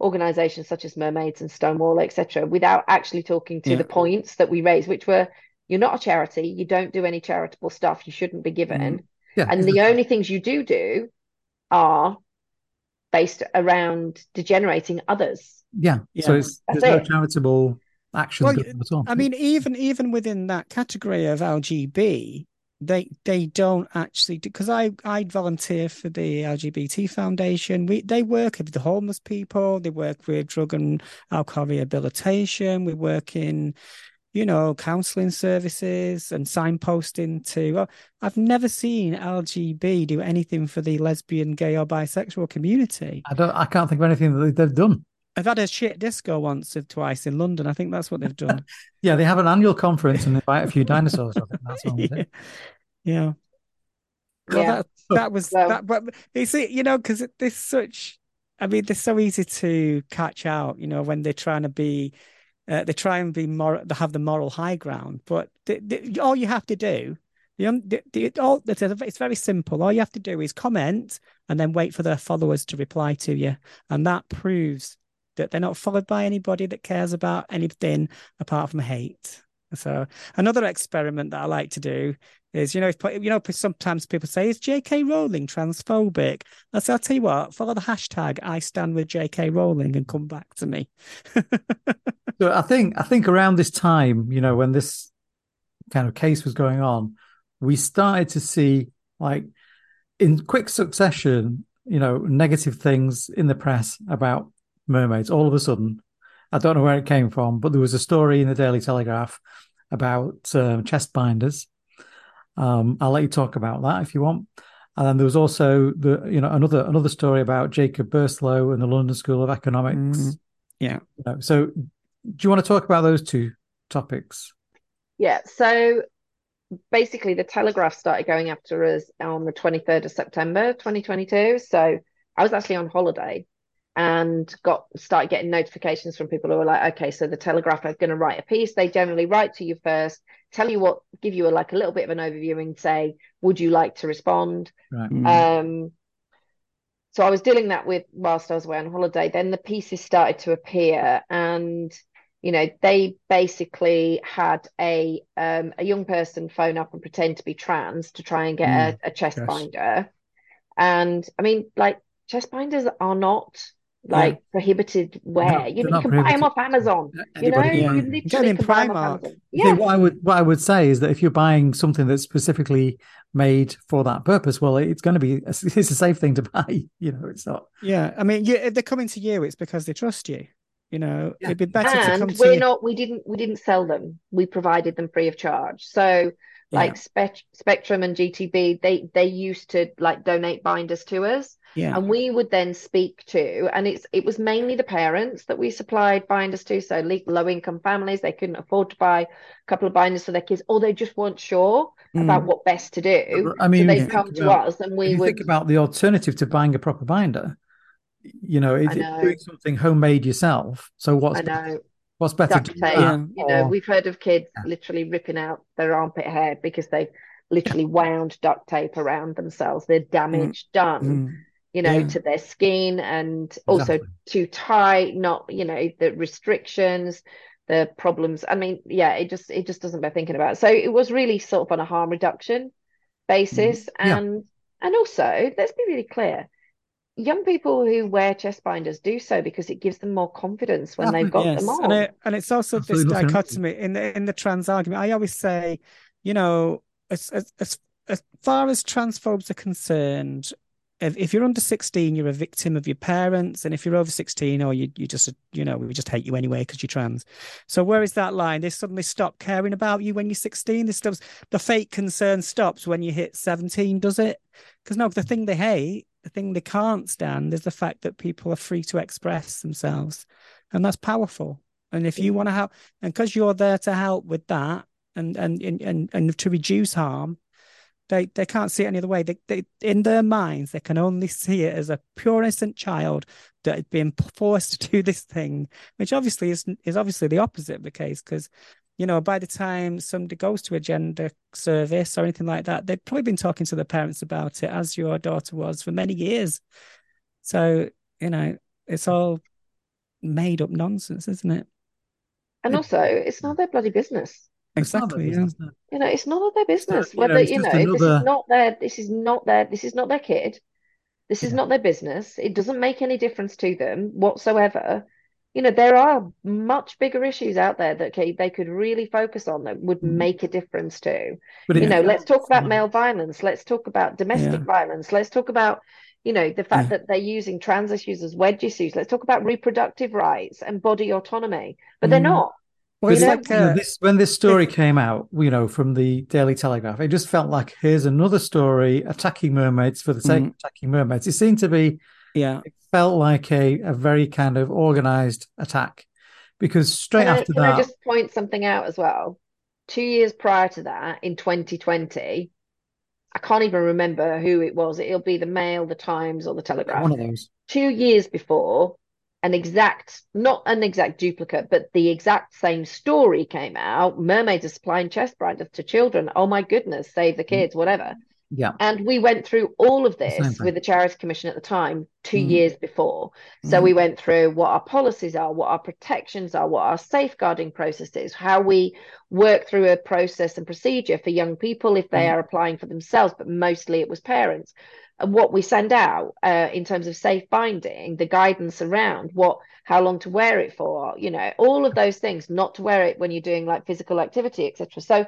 organizations such as mermaids and stonewall etc without actually talking to yeah. the points that we raised which were you're not a charity you don't do any charitable stuff you shouldn't be given mm. yeah, and the only things you do do are based around degenerating others yeah, yeah. so it's, it's no charitable action well, i mean even even within that category of lgb they they don't actually because I I volunteer for the LGBT Foundation. We they work with the homeless people. They work with drug and alcohol rehabilitation. We work in you know counseling services and signposting to. Well, I've never seen LGB do anything for the lesbian, gay, or bisexual community. I don't. I can't think of anything that they've done. I've had a shit disco once or twice in London. I think that's what they've done. yeah, they have an annual conference and invite a few dinosaurs. I think that's all. yeah. yeah. Well, yeah. That, that was well, that, but you see, you know, because there's such, I mean, they're so easy to catch out, you know, when they're trying to be, uh, they try and be more, they have the moral high ground. But all you have to do, the, the, all, it's very simple. All you have to do is comment and then wait for their followers to reply to you. And that proves that they're not followed by anybody that cares about anything apart from hate. So another experiment that I like to do is, you know, if you know, sometimes people say, "Is J.K. Rowling transphobic?" I say, "I'll tell you what. Follow the hashtag I stand with J.K. Rowling and come back to me." so I think I think around this time, you know, when this kind of case was going on, we started to see like in quick succession, you know, negative things in the press about mermaids. All of a sudden, I don't know where it came from, but there was a story in the Daily Telegraph about um, chest binders. Um, I'll let you talk about that if you want. And then there was also the you know another another story about Jacob Breslow and the London School of Economics. Mm, yeah. So do you want to talk about those two topics? Yeah. So basically, the Telegraph started going after us on the 23rd of September, 2022. So I was actually on holiday and got started getting notifications from people who were like, okay, so the Telegraph are going to write a piece. They generally write to you first, tell you what, give you a, like a little bit of an overview, and say, would you like to respond? Right. Mm. Um, so I was dealing that with whilst I was away on holiday. Then the pieces started to appear, and you know they basically had a um, a young person phone up and pretend to be trans to try and get mm. a, a chest yes. binder. And I mean, like chest binders are not like yeah. prohibited wear. you, you can buy them off Amazon. you know, yeah. you literally can buy them off Amazon. Yeah. what I would what I would say is that if you're buying something that's specifically made for that purpose, well, it's going to be it's a safe thing to buy. You know, it's not. Yeah, I mean, you, if they're coming to you, it's because they trust you. You know, yeah. it'd be better and to come. we're you. not. We didn't. We didn't sell them. We provided them free of charge. So like Spe- Spectrum and gc2b, they they used to like donate binders to us yeah. And we would then speak to, and it's it was mainly the parents that we supplied binders to. So low income families, they couldn't afford to buy a couple of binders for their kids, or they just weren't sure mm. about what best to do. I mean, so they come to about, us, and we would think about the alternative to buying a proper binder. You know, if you're doing something homemade yourself, so what's I know. What's better? Duct tape. You know, we've heard of kids yeah. literally ripping out their armpit hair because they've literally wound duct tape around themselves. They're damage mm. done. Mm you know, yeah. to their skin and also exactly. too tight, not, you know, the restrictions, the problems. I mean, yeah, it just it just doesn't bear thinking about. So it was really sort of on a harm reduction basis. Mm. And yeah. and also, let's be really clear. Young people who wear chest binders do so because it gives them more confidence when oh, they've got yes. them on. And, it, and it's also Absolutely. this dichotomy in the in the trans argument. I always say, you know, as as as, as far as transphobes are concerned, if, if you're under 16 you're a victim of your parents. And if you're over 16 or you, you just you know we just hate you anyway because you're trans. So where is that line? They suddenly stop caring about you when you're 16 this stops the fake concern stops when you hit 17 does it? Because no the thing they hate the thing they can't stand is the fact that people are free to express themselves. And that's powerful. And if you want to help and because you're there to help with that and and and and, to reduce harm They they can't see it any other way. They, they in their minds they can only see it as a pure innocent child that had been forced to do this thing, which obviously is is obviously the opposite of the case because you know, by the time somebody goes to a gender service or anything like that, they've probably been talking to their parents about it, as your daughter was for many years. So, you know, it's all made up nonsense, isn't it? And also, it's not their bloody business. Exactly. Business, yeah. You know, it's none of their business. you know, Whether you know, just this is not their, this is not their, this is not their kid. This is Yeah. not their business. It doesn't make any difference to them whatsoever. You know, there are much bigger issues out there that they could really focus on that would Mhm. make a difference to. But You know, let's talk about Yeah. male violence. Let's talk about domestic Yeah. violence. Let's talk about, you know, the fact Yeah. that they're using trans issues as wedge issues. Let's talk about reproductive rights and body autonomy. But they're Mm. not. Well, it's You know, like uh, this when this story came out, you know, from the Daily Telegraph, it just felt like here's another story attacking mermaids for the sake Mhm. of attacking mermaids. It seemed to be yeah, felt like a, a very kind of organized attack because straight Can I, after can that, I just point something out as well? Two years prior to that, in 2020, I can't even remember who it was. It'll be the Mail, the Times, or the Telegraph. one of those. Two years before, an exact, not an exact duplicate, but the exact same story came out. Mermaids are supplying chest binders to children. Oh my goodness, save the mm. kids, whatever. Yeah. And we went through all of this with the Charity Commission at the time, two Mm. years before. So Mm. we went through what our policies are, what our protections are, what our safeguarding processes, how we work through a process and procedure for young people if they Mm. are applying for themselves, but mostly it was parents. And what we send out uh, in terms of safe binding, the guidance around what, how long to wear it for, you know, all of those things, not to wear it when you're doing like physical activity, etc. So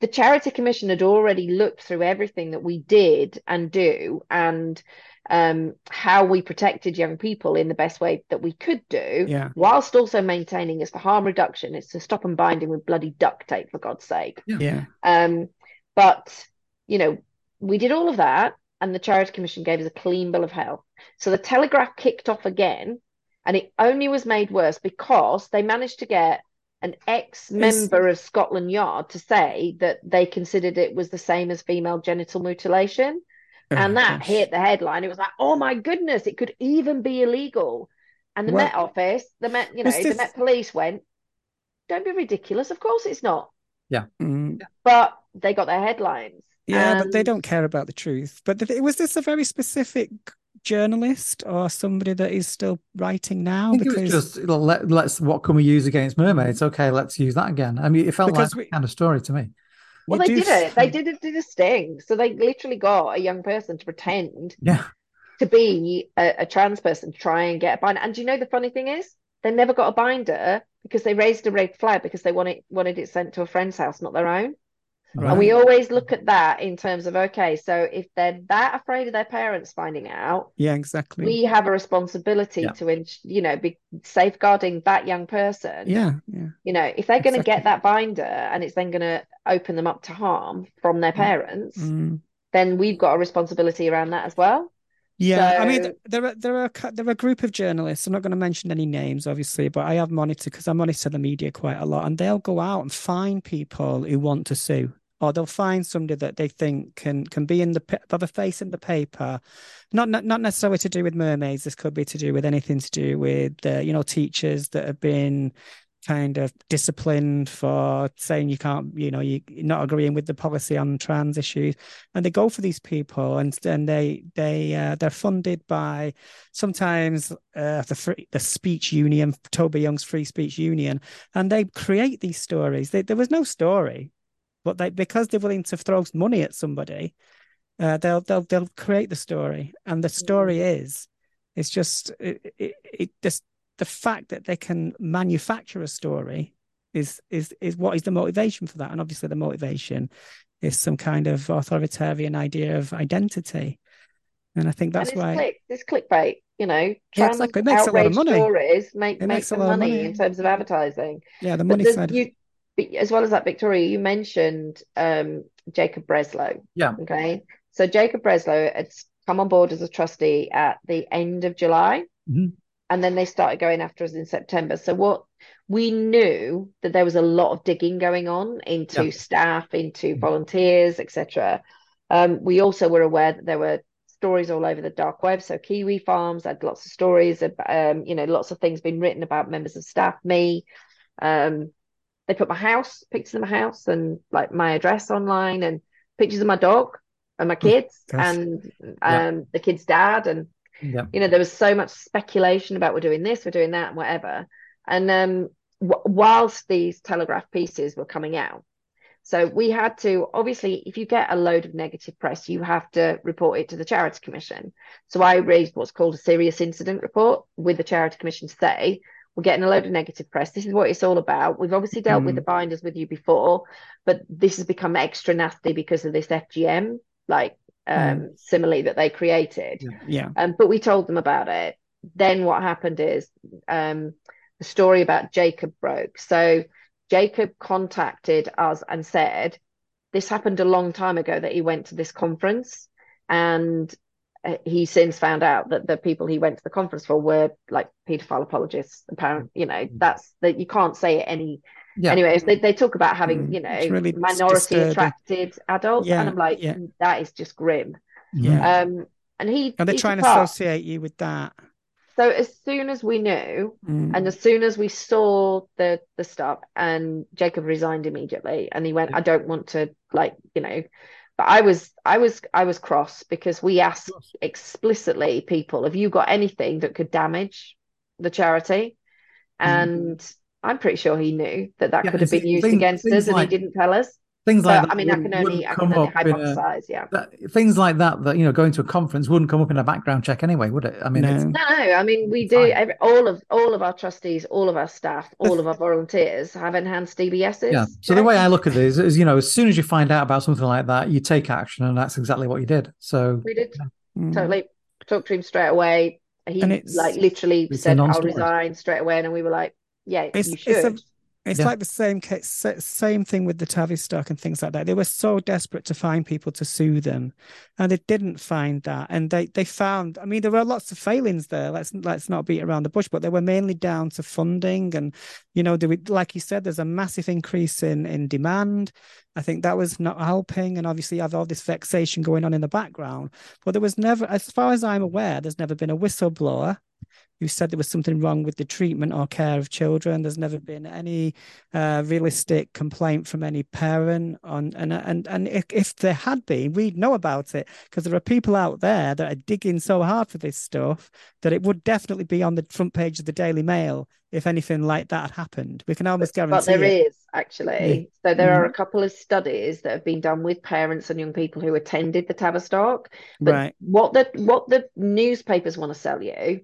the charity commission had already looked through everything that we did and do and um, how we protected young people in the best way that we could do Yeah. whilst also maintaining it's for harm reduction. It's to stop them binding with bloody duct tape for god's sake. Yeah, um, but you know we did all of that and the charity commission gave us a clean bill of health. So the telegraph kicked off again and it only was made worse because they managed to get an ex-member of Scotland Yard to say that they considered it was the same as female genital mutilation. and Oh, that gosh. hit the headline. It was like, oh my goodness, it could even be illegal. And the Well, Met Office, the Met, you know, the Met Police went, don't be ridiculous. Of course it's not. Mm. But they got their headlines. Yeah, but they don't care about the truth. But the, th- was this a very specific journalist or somebody that is still writing now? I think it was Because just let, let's what can we use against mermaids? Okay, let's use that again. I mean, it felt Because like we- that kind of story to me. Well, you they do did it. They did it. Did a sting. So they literally got a young person to pretend Yeah, to be a, a trans person to try and get a binder. And do you know the funny thing is, they never got a binder because they raised a red flag because they wanted wanted it sent to a friend's house, not their own. Right. And we always look at that in terms of okay, so if they're that afraid of their parents finding out, Yeah, exactly. we have a responsibility Yeah. to, you know, be safeguarding that young person. yeah, yeah. You know, if they're going to get that binder and it's then going to open them up to harm from their parents, Mm. then we've got a responsibility around that as well. Yeah, I mean, there are there are a there are a group of journalists. I'm not going to mention any names, obviously, but I have monitored because I monitor the media quite a lot, and they'll go out and find people who want to sue, or they'll find somebody that they think can can be in the have a face in the paper, not not not necessarily to do with mermaids. This could be to do with anything to do with uh, you know teachers that have been kind of disciplined for saying you can't, you know, you, you're not agreeing with the policy on trans issues, and they go for these people, and and they they uh, they're funded by sometimes uh, the free, the speech union, Toby Young's Free Speech Union, and they create these stories. They, there was no story, but they because they're willing to throw money at somebody, uh, they'll they'll they'll create the story, and the story is, it's just it, it, it just the fact that they can manufacture a story is is is what is the motivation for that and obviously the motivation is some kind of authoritarian idea of identity and i think that's why click, it's clickbait, you know, Yeah, exactly. It makes a lot of money. stories make It make makes a some lot of money, money. in terms of advertising. yeah the money side you, but as well as that, Victoria, you mentioned um, Jacob Breslow. Yeah. Okay. So Jacob Breslow had come on board as a trustee at the end of July, Mhm. and then they started going after us in September. So what we knew that there was a lot of digging going on into Yeah. staff, into Mhm. volunteers, etc. Um, we also were aware that there were stories all over the dark web. So Kiwi Farms had lots of stories, of, um, you know, lots of things being written about members of staff, me. Um, they put my house, pictures of my house, and like my address online, and pictures of my dog and my oh, kids, and um, yeah. the kid's dad, and yeah. you know, there was so much speculation about we're doing this, we're doing that, whatever. And um, w- whilst these Telegraph pieces were coming out, so we had to obviously, if you get a load of negative press, you have to report it to the Charity Commission. So I raised what's called a serious incident report with the Charity Commission to say, we're getting a load of negative press. This is what it's all about. We've obviously dealt mm. with the binders with you before, but this has become extra nasty because of this FGM, like um, mm. simile that they created. Yeah. Um, but we told them about it. Then what happened is um, the story about Jacob broke. So Jacob contacted us and said, This happened a long time ago that he went to this conference. And he since found out that the people he went to the conference for were like paedophile apologists. Apparently, you know, mm. that's that you can't say it any. Yeah. Anyways, they, they talk about having, mm. you know, really minority attracted adults. Yeah, and I'm like, yeah. that is just grim. Yeah. Um, and he and they're trying to associate you with that. So as soon as we knew, mm. and as soon as we saw the the stuff, and Jacob resigned immediately, and he went, "I don't want to like you know." But I was I was I was cross because we asked explicitly people, "Have you got anything that could damage the charity?" Mm. And I'm pretty sure he knew that that yeah, could have been used against us, and he didn't tell us things like that. I mean, I can only, I can only hypothesize, a, yeah. That, things like that, that, you know, going to a conference wouldn't come up in a background check anyway, would it? I mean, no, no I mean, we do, every, all of all of our trustees, all of our staff, all of our volunteers have enhanced DBSs. Yeah. So the way I look at this is, you know, as soon as you find out about something like that, you take action, and that's exactly what you did. So we did mm. totally talk to him straight away. He like literally said, "I'll resign straight away," and we were like, "Yeah, it's, you should." It's yeah. like the same case, same thing with the Tavistock and things like that. They were so desperate to find people to sue them, and they didn't find that. And they they found. I mean, there were lots of failings there. Let's let's not beat around the bush, but they were mainly down to funding. And you know, there, like you said, there's a massive increase in in demand. I think that was not helping, and obviously, you have all this vexation going on in the background. But there was never, as far as I'm aware, there's never been a whistleblower who said there was something wrong with the treatment or care of children. There's never been any uh, realistic complaint from any parent on, and and and if, if there had been, we'd know about it because there are people out there that are digging so hard for this stuff that it would definitely be on the front page of the Daily Mail if anything like that had happened. We can almost guarantee. But there it. is actually. Yeah. So there mm. are a couple of studies that have been done with parents and young people who attended the Tavistock. But right. what the what the newspapers want to sell you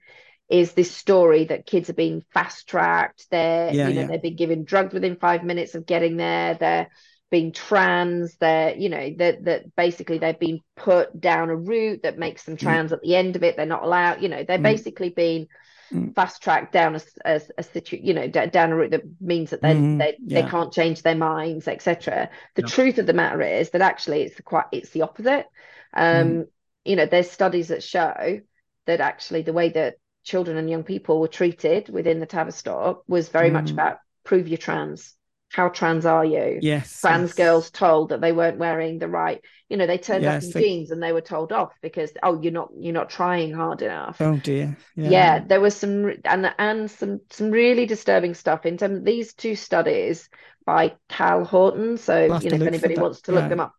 is this story that kids are being fast tracked. They're yeah, you know yeah. they've been given drugs within five minutes of getting there. They're being trans. They're you know that that basically they've been put down a route that makes them mm. trans mm. at the end of it. They're not allowed. You know they're mm. basically being mm. fast tracked down a, a, a situ, you know down a route that means that they mm, they, yeah. they can't change their minds etc. The truth of the matter is that actually it's the quite it's the opposite. Um, mm. You know there's studies that show that actually the way that children and young people were treated within the Tavistock was very mm. much about prove you're trans. How trans are you? Yes. Trans yes. girls told that they weren't wearing the right, you know, they turned yes, up in they... jeans and they were told off because oh, you're not you're not trying hard enough. Oh dear. Yeah, yeah there was some and and some some really disturbing stuff in terms of these two studies by Cal Horton. So you know, if anybody wants to look yeah. them up.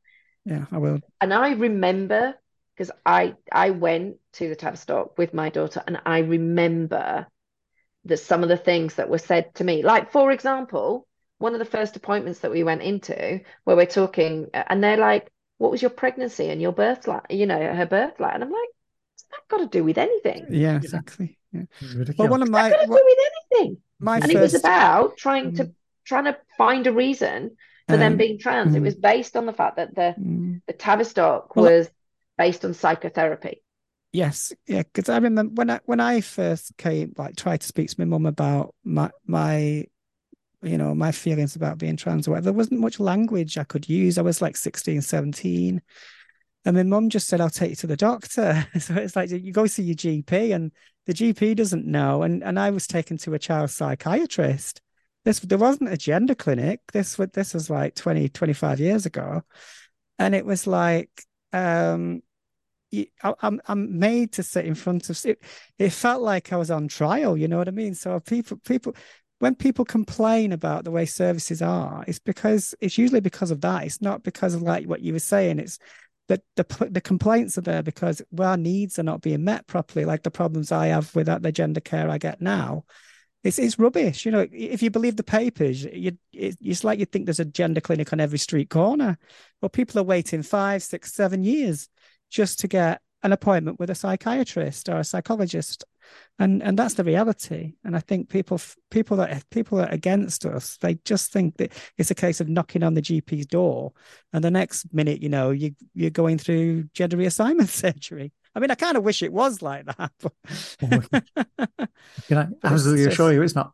Yeah, I will. And I remember because I I went to the Tavistock with my daughter and I remember that some of the things that were said to me, like for example, one of the first appointments that we went into where we're talking and they're like, what was your pregnancy and your birth like, you know, her birth like? And I'm like, what's that got to do with anything? Yeah, exactly. Yeah. Well, one of my got to what, do with anything. My and first... it was about trying to mm. trying to find a reason for um, them being trans. Mm. It was based on the fact that the mm. the Tavistock well, was based on psychotherapy. Yes, yeah, because I remember when I when I first came, like tried to speak to my mum about my my you know my feelings about being trans or whatever, there wasn't much language I could use. I was like 16, 17. And my mum just said, I'll take you to the doctor. so it's like you go see your GP and the GP doesn't know. And and I was taken to a child psychiatrist. This there wasn't a gender clinic. This was this was like 20, 25 years ago. And it was like um, I'm I'm made to sit in front of it. It felt like I was on trial. You know what I mean? So people people when people complain about the way services are, it's because it's usually because of that. It's not because of like what you were saying. It's that the the complaints are there because well, our needs are not being met properly. Like the problems I have with the gender care I get now, it's it's rubbish. You know, if you believe the papers, you it's like you think there's a gender clinic on every street corner. Well, people are waiting five, six, seven years just to get an appointment with a psychiatrist or a psychologist. And and that's the reality. And i think people people that people are against us they just think that it's a case of knocking on the gp's door. And the next minute you know you you're going through gender reassignment surgery. I mean i kind of wish it was like that but... can i absolutely just... assure you it's not.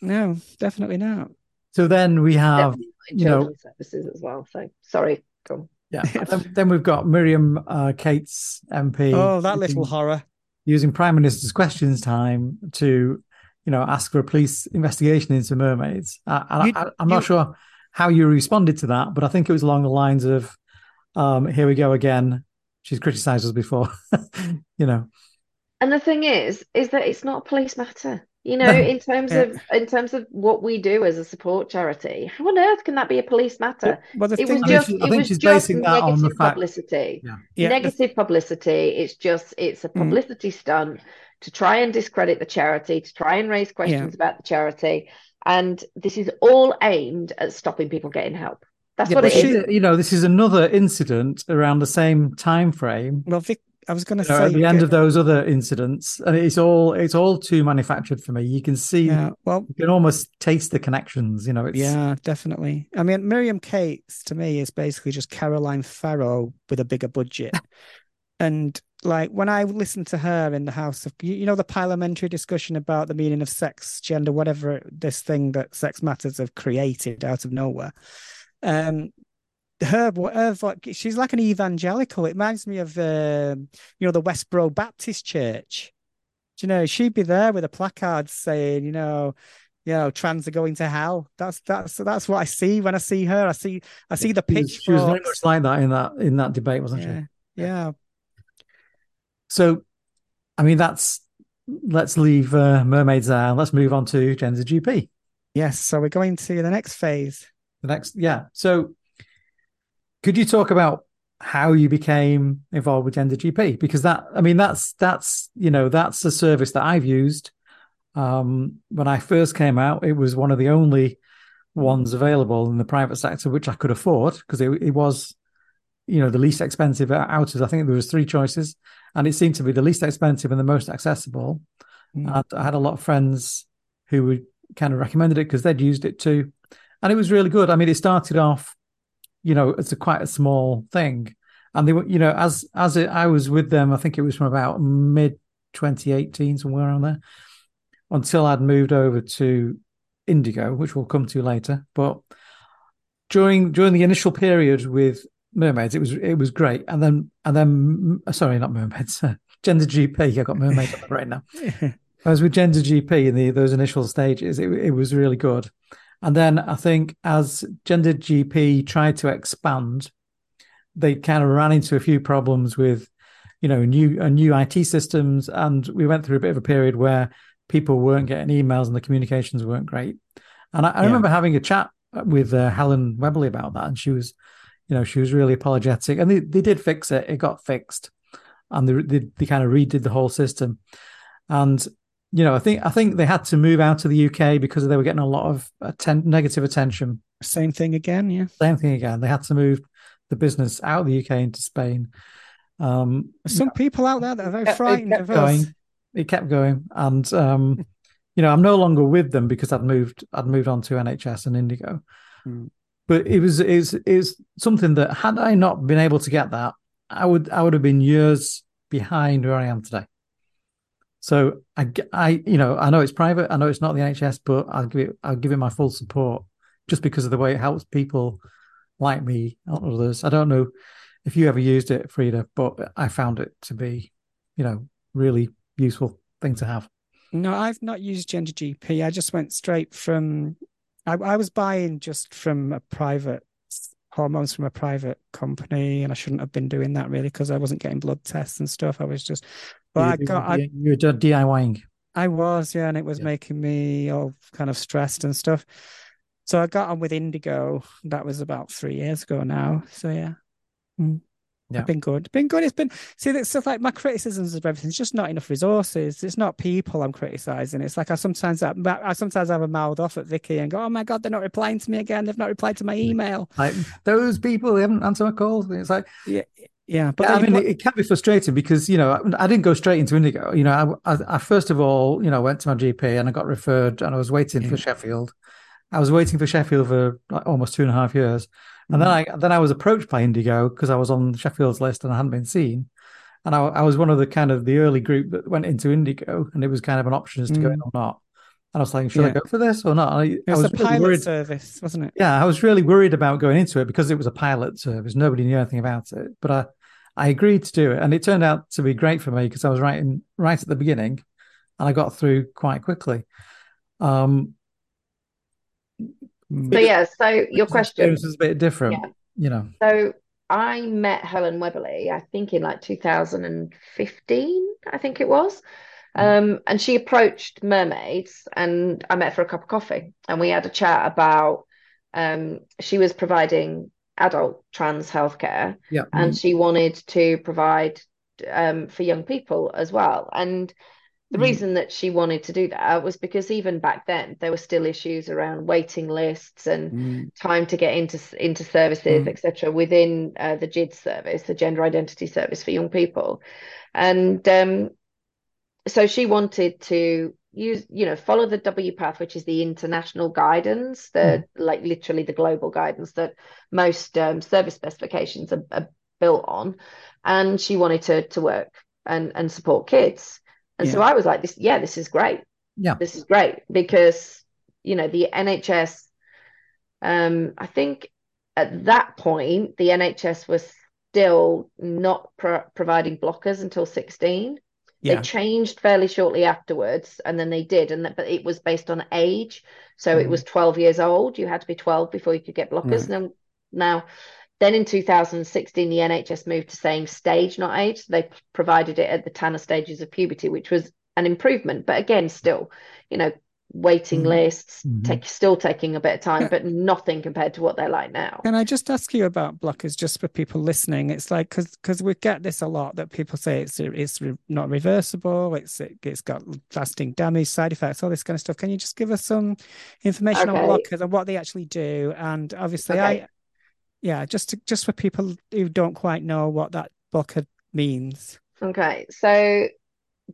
No definitely not. So then we have you know services as well so sorry go yeah. then, then, we've got Miriam uh, Cates MP. Oh, that little horror. Using Prime Minister's questions time to, you know, ask for a police investigation into mermaids. Uh, and I, am not sure how you responded to that, but I think it was along the lines of, um, "Here we go again." She's criticised us before, you know. And the thing is, is that it's not a police matter. You know, in terms yeah. of in terms of what we do as a support charity, how on earth can that be a police matter? Well, it was just it was just negative publicity. Yeah. Yeah. Negative publicity. It's just it's a mm. publicity mm. stunt to try and discredit the charity, to try and raise questions about the charity, and this is all aimed at stopping people getting help. That's what it she, is. You know, this is another incident around the same time frame. Well, Vic, I was going to say at the end of those other incidents, and it's all it's all too manufactured for me. You can see, yeah, well, you can almost taste the connections. You know, it's yeah, definitely. I mean, Miriam Cates to me is basically just Caroline Farrow with a bigger budget, and like when I listened to her in the House of, you know, the parliamentary discussion about the meaning of sex, gender, whatever this thing that Sex Matters have created out of nowhere. Um, her, her she's like an evangelical. It reminds me of uh, you know the Westboro Baptist Church. Do you know she'd be there with a placard saying, you know, you know, trans are going to hell. That's that's that's what I see when I see her. I see I see the pitch. She was very much like that in that in that debate, wasn't yeah, she? Yeah. So, I mean, that's let's leave uh, mermaids there. Let's move on to GenderGP. Yes. So we're going to the next phase. The next, yeah. So could you talk about how you became involved with GenderGP? Because that, I mean, that's that's you know that's a service that I've used. Um, when I first came out, it was one of the only ones available in the private sector which I could afford because it, it was, you know, the least expensive out of I think there was three choices, and it seemed to be the least expensive and the most accessible. Mm. And I had a lot of friends who would kind of recommended it because they'd used it too, and it was really good. I mean, it started off you know, it's a quite a small thing. And they were, you know, as as it, I was with them, I think it was from about mid 2018, somewhere around there, until I'd moved over to Indigo, which we'll come to later. But during during the initial period with mermaids, it was it was great. And then and then sorry, not mermaids, GenderGP. I got mermaids on the brain now. I was with GenderGP in the those initial stages. It it was really good. And then I think as GenderGP tried to expand, they kind of ran into a few problems with, you know, new uh, new IT systems, and we went through a bit of a period where people weren't getting emails and the communications weren't great. And I, I yeah. remember having a chat with uh, Helen Webberley about that, and she was, you know, she was really apologetic, and they, they did fix it. It got fixed, and they, they, they kind of redid the whole system. And you know, I think I think they had to move out of the UK because they were getting a lot of atten- negative attention. Same thing again, yeah. Same thing again. They had to move the business out of the UK into Spain. Um, Some people out there that are very frightened of it kept going. It kept going, and um, you know, I'm no longer with them because I'd moved. I'd moved on to NHS and Indigo. Mm. But it was is is something that had I not been able to get that, I would I would have been years behind where I am today. So I, I, you know, I know it's private. I know it's not the NHS, but I'll give it, I'll give it my full support just because of the way it helps people like me, not others. I don't know if you ever used it, Frida, but I found it to be, you know, really useful thing to have. No, I've not used GenderGP. I just went straight from. I, I was buying just from a private hormones from a private company, and I shouldn't have been doing that really because I wasn't getting blood tests and stuff. I was just, but you, I got, I, you were DIYing. I was, yeah, and it was yeah. making me all kind of stressed and stuff. So I got on with Indigo. That was about three years ago now. So yeah. Mm. Yeah. It's been good. Been good. It's been see that stuff like my criticisms of everything. It's just not enough resources. It's not people I'm criticizing. It's like I sometimes I, I sometimes have a mouth off at Vicky and go, "Oh my god, they're not replying to me again. They've not replied to my email." Like those people, they haven't answered my calls. It's like yeah, yeah. But yeah, I mean, it, it, can be frustrating because you know I didn't go straight into Indigo. You know, I, I, I first of all, you know, went to my GP and I got referred, and I was waiting yeah. for Sheffield. I was waiting for Sheffield for like almost two and a half years. And then mm. I then I was approached by Indigo because I was on Sheffield's list and I hadn't been seen. And I, I, was one of the kind of the early group that went into Indigo, and it was kind of an option as to mm. go in or not. And I was like, should yeah. I go for this or not? I, it was, I was a really pilot worried. service, wasn't it? Yeah, I was really worried about going into it because it was a pilot service. Nobody knew anything about it, but I I agreed to do it, and it turned out to be great for me because I was right in, right at the beginning, and I got through quite quickly. Um, but yeah, so your question is a bit different, yeah. you know. So I met Helen Webberley, I think in like 2015, I think it was. Um, and she approached mermaids and I met for a cup of coffee and we had a chat about um, she was providing adult trans healthcare yeah. and mm. she wanted to provide um, for young people as well. And the mm. reason that she wanted to do that was because even back then there were still issues around waiting lists and mm. time to get into into services, etc., within uh, the GID service, the Gender Identity Service for young people, and um, so she wanted to use, you know, follow the WPATH which is the international guidance, the mm. like literally the global guidance that most um, service specifications are, are built on, and she wanted to to work and and support kids. And yeah. so I was like, this, yeah, this is great. Yeah. This is great because, you know, the NHS, um, I think at that point, the NHS was still not pro- providing blockers until 16. Yeah. They changed fairly shortly afterwards, and then they did, and that, but it was based on age. So mm. it was 12 years old. You had to be 12 before you could get blockers. Now, now then in 2016, the NHS moved to saying stage, not age. So they provided it at the Tanner stages of puberty, which was an improvement. But again, still, you know, waiting mm-hmm. lists, mm-hmm. take still taking a bit of time, but nothing compared to what they're like now. Can I just ask you about blockers, just for people listening? It's like because because we get this a lot that people say it's it's not reversible, it's it, has got lasting damage, side effects, all this kind of stuff. Can you just give us some information okay. on blockers and what they actually do? And obviously, okay. I yeah, just to, just for people who don't quite know what that blocker means. Okay, so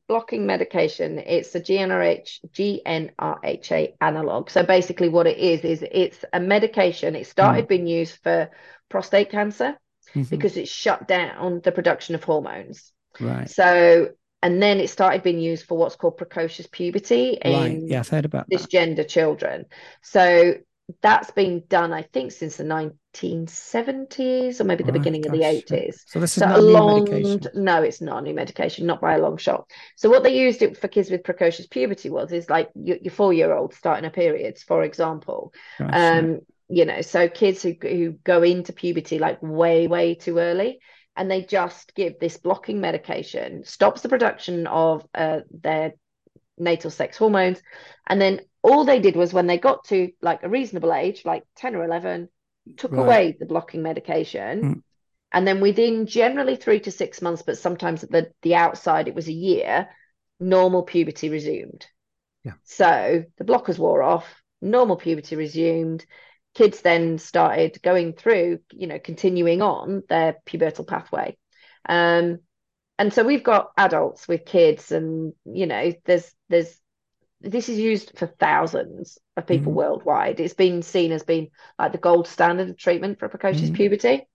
blocking medication, it's a GnRH GnRHA analog. So basically, what it is is it's a medication. It started mm. being used for prostate cancer mm-hmm. because it shut down the production of hormones. Right. So and then it started being used for what's called precocious puberty in right. yeah, I've heard about cisgender that. children. So that's been done, I think, since the 1970s or maybe the right, beginning of the 80s. So this is so not long, new medication. No, it's not a new medication, not by a long shot. So what they used it for kids with precocious puberty was is like your, your four-year-old starting a periods, for example. um, you know, so kids who who go into puberty like way, way too early. And they just give this blocking medication, stops the production of uh, their natal sex hormones, and then all they did was when they got to like a reasonable age, like 10 or 11, took right. away the blocking medication. Mm. And then within generally three to six months, but sometimes at the, the outside, it was a year, normal puberty resumed. Yeah. So the blockers wore off, normal puberty resumed. Kids then started going through, you know, continuing on their pubertal pathway. Um, and so we've got adults with kids, and you know, there's there's this is used for thousands of people mm. worldwide. It's been seen as being like the gold standard of treatment for precocious mm. puberty.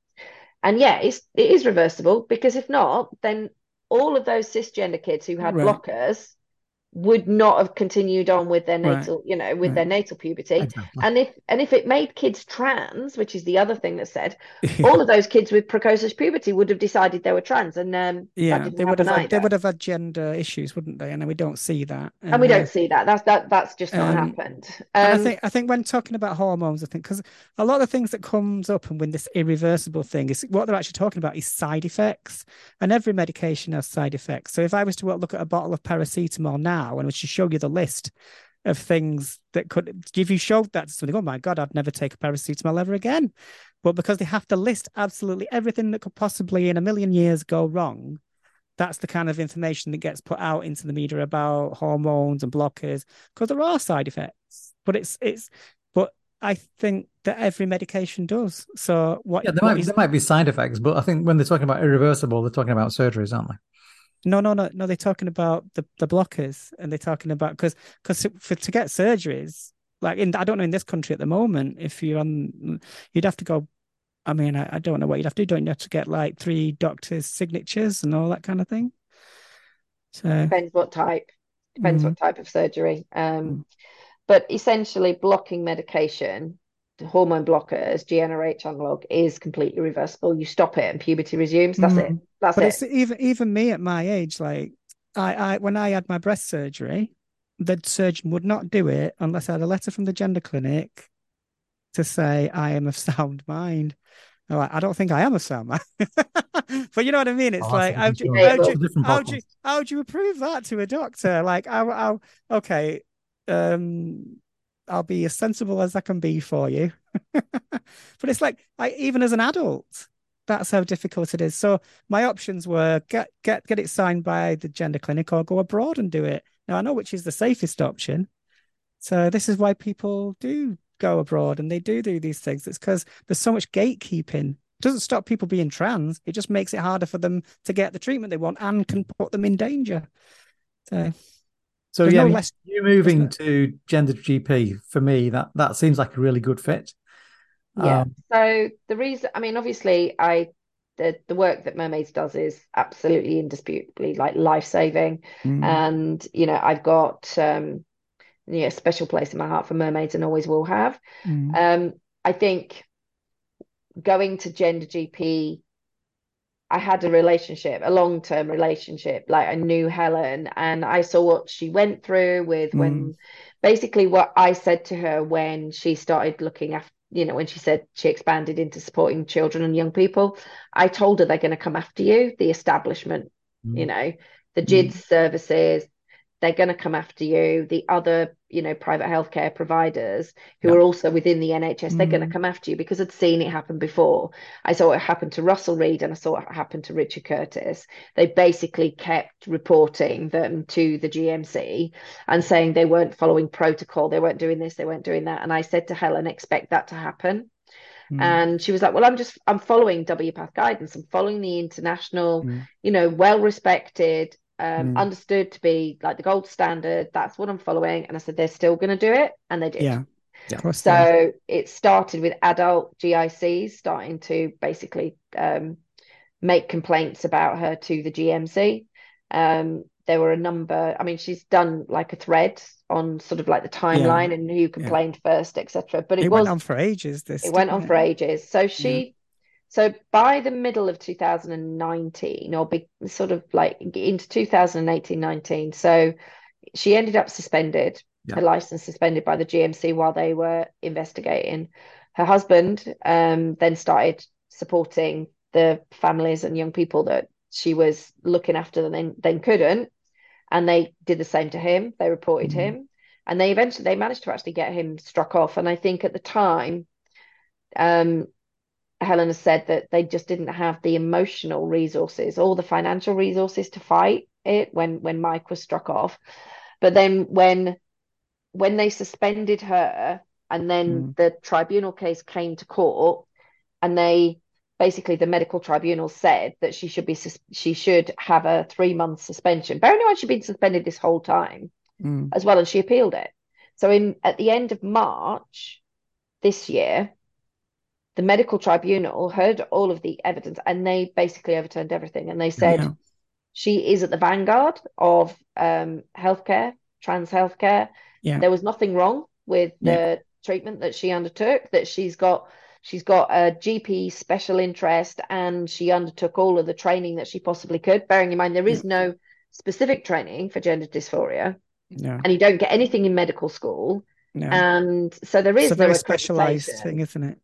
And yeah, it's it is reversible because if not, then all of those cisgender kids who had right. blockers would not have continued on with their natal, right. you know, with right. their natal puberty. Exactly. And if and if it made kids trans, which is the other thing that said, all of those kids with precocious puberty would have decided they were trans, and um, yeah, they would have had, they would have had gender issues, wouldn't they? And we don't see that, and, and we don't see that. That's that that's just not um, happened. Um, I think I think when talking about hormones, I think because a lot of things that comes up and when this irreversible thing is what they're actually talking about is side effects, and every medication has side effects. So if I was to look at a bottle of paracetamol now now and we should show you the list of things that could give you showed that to somebody, oh my god, I'd never take a paracetamol ever again. But because they have to list absolutely everything that could possibly in a million years go wrong, that's the kind of information that gets put out into the media about hormones and blockers because there are side effects. But it's it's but I think that every medication does. So what? Yeah, there what might is... there might be side effects, but I think when they're talking about irreversible, they're talking about surgeries, aren't they? No, no, no, no. They're talking about the, the blockers, and they're talking about because because for to get surgeries, like in I don't know in this country at the moment, if you're on, you'd have to go. I mean, I, I don't know what you'd have to do. Don't you have to get like three doctors' signatures and all that kind of thing? So depends what type. Depends mm. what type of surgery. Um, mm. but essentially, blocking medication hormone blockers, GnRH analog, is completely reversible. You stop it and puberty resumes. That's mm. it. That's but it. It's even even me at my age, like I, I when I had my breast surgery, the surgeon would not do it unless I had a letter from the gender clinic to say I am of sound mind. Like, I don't think I am a sound mind. but you know what I mean? It's oh, like how do, you, how, do how, do you, how do you approve that to a doctor? Like, how, how okay, um, I'll be as sensible as I can be for you. but it's like, I, even as an adult, that's how difficult it is. So my options were get get get it signed by the gender clinic or go abroad and do it. Now I know which is the safest option. So this is why people do go abroad and they do do these things. It's because there's so much gatekeeping. It doesn't stop people being trans. It just makes it harder for them to get the treatment they want and can put them in danger. So so yeah, no less, you moving to gender GP for me that that seems like a really good fit. Yeah. Um, so the reason, I mean, obviously, I the the work that Mermaids does is absolutely indisputably like life saving, mm. and you know I've got um you know, a special place in my heart for mermaids and always will have. Mm. Um, I think going to gender GP I had a relationship, a long term relationship. Like I knew Helen and I saw what she went through with mm. when basically what I said to her when she started looking after, you know, when she said she expanded into supporting children and young people, I told her they're going to come after you, the establishment, mm. you know, the GIDS mm. services, they're going to come after you. The other, you know, private healthcare providers who are also within the NHS, mm. they're going to come after you because I'd seen it happen before. I saw it happen to Russell Reid and I saw it happen to Richard Curtis. They basically kept reporting them to the GMC and saying they weren't following protocol, they weren't doing this, they weren't doing that. And I said to Helen, expect that to happen. Mm. And she was like, Well, I'm just I'm following WPATH guidance. I'm following the international, mm. you know, well respected um, mm. understood to be like the gold standard. That's what I'm following. And I said, they're still going to do it. And they did. Yeah. yeah. So it started with adult GICs starting to basically um, make complaints about her to the GMC. Um, there were a number, I mean, she's done like a thread on sort of like the timeline yeah. and who complained yeah. first, etc. But it, it was, went on for ages. This it went on it? for ages. So she so by the middle of 2019, or be, sort of like into 2018 19, so she ended up suspended, yeah. her license suspended by the GMC while they were investigating. Her husband um, then started supporting the families and young people that she was looking after, and then, then couldn't. And they did the same to him. They reported mm-hmm. him, and they eventually they managed to actually get him struck off. And I think at the time, um, Helen has said that they just didn't have the emotional resources or the financial resources to fight it when when Mike was struck off. But then when when they suspended her and then mm. the tribunal case came to court and they basically the medical tribunal said that she should be she should have a three month suspension. Bearing in mind she'd been suspended this whole time mm. as well, and she appealed it. So in at the end of March this year, the medical tribunal heard all of the evidence and they basically overturned everything and they said yeah. she is at the vanguard of um, healthcare, trans healthcare. Yeah. There was nothing wrong with yeah. the treatment that she undertook, that she's got she's got a GP special interest and she undertook all of the training that she possibly could, bearing in mind there is no specific training for gender dysphoria. And you don't get anything in medical school. No. And so there is a very no specialized thing, isn't it?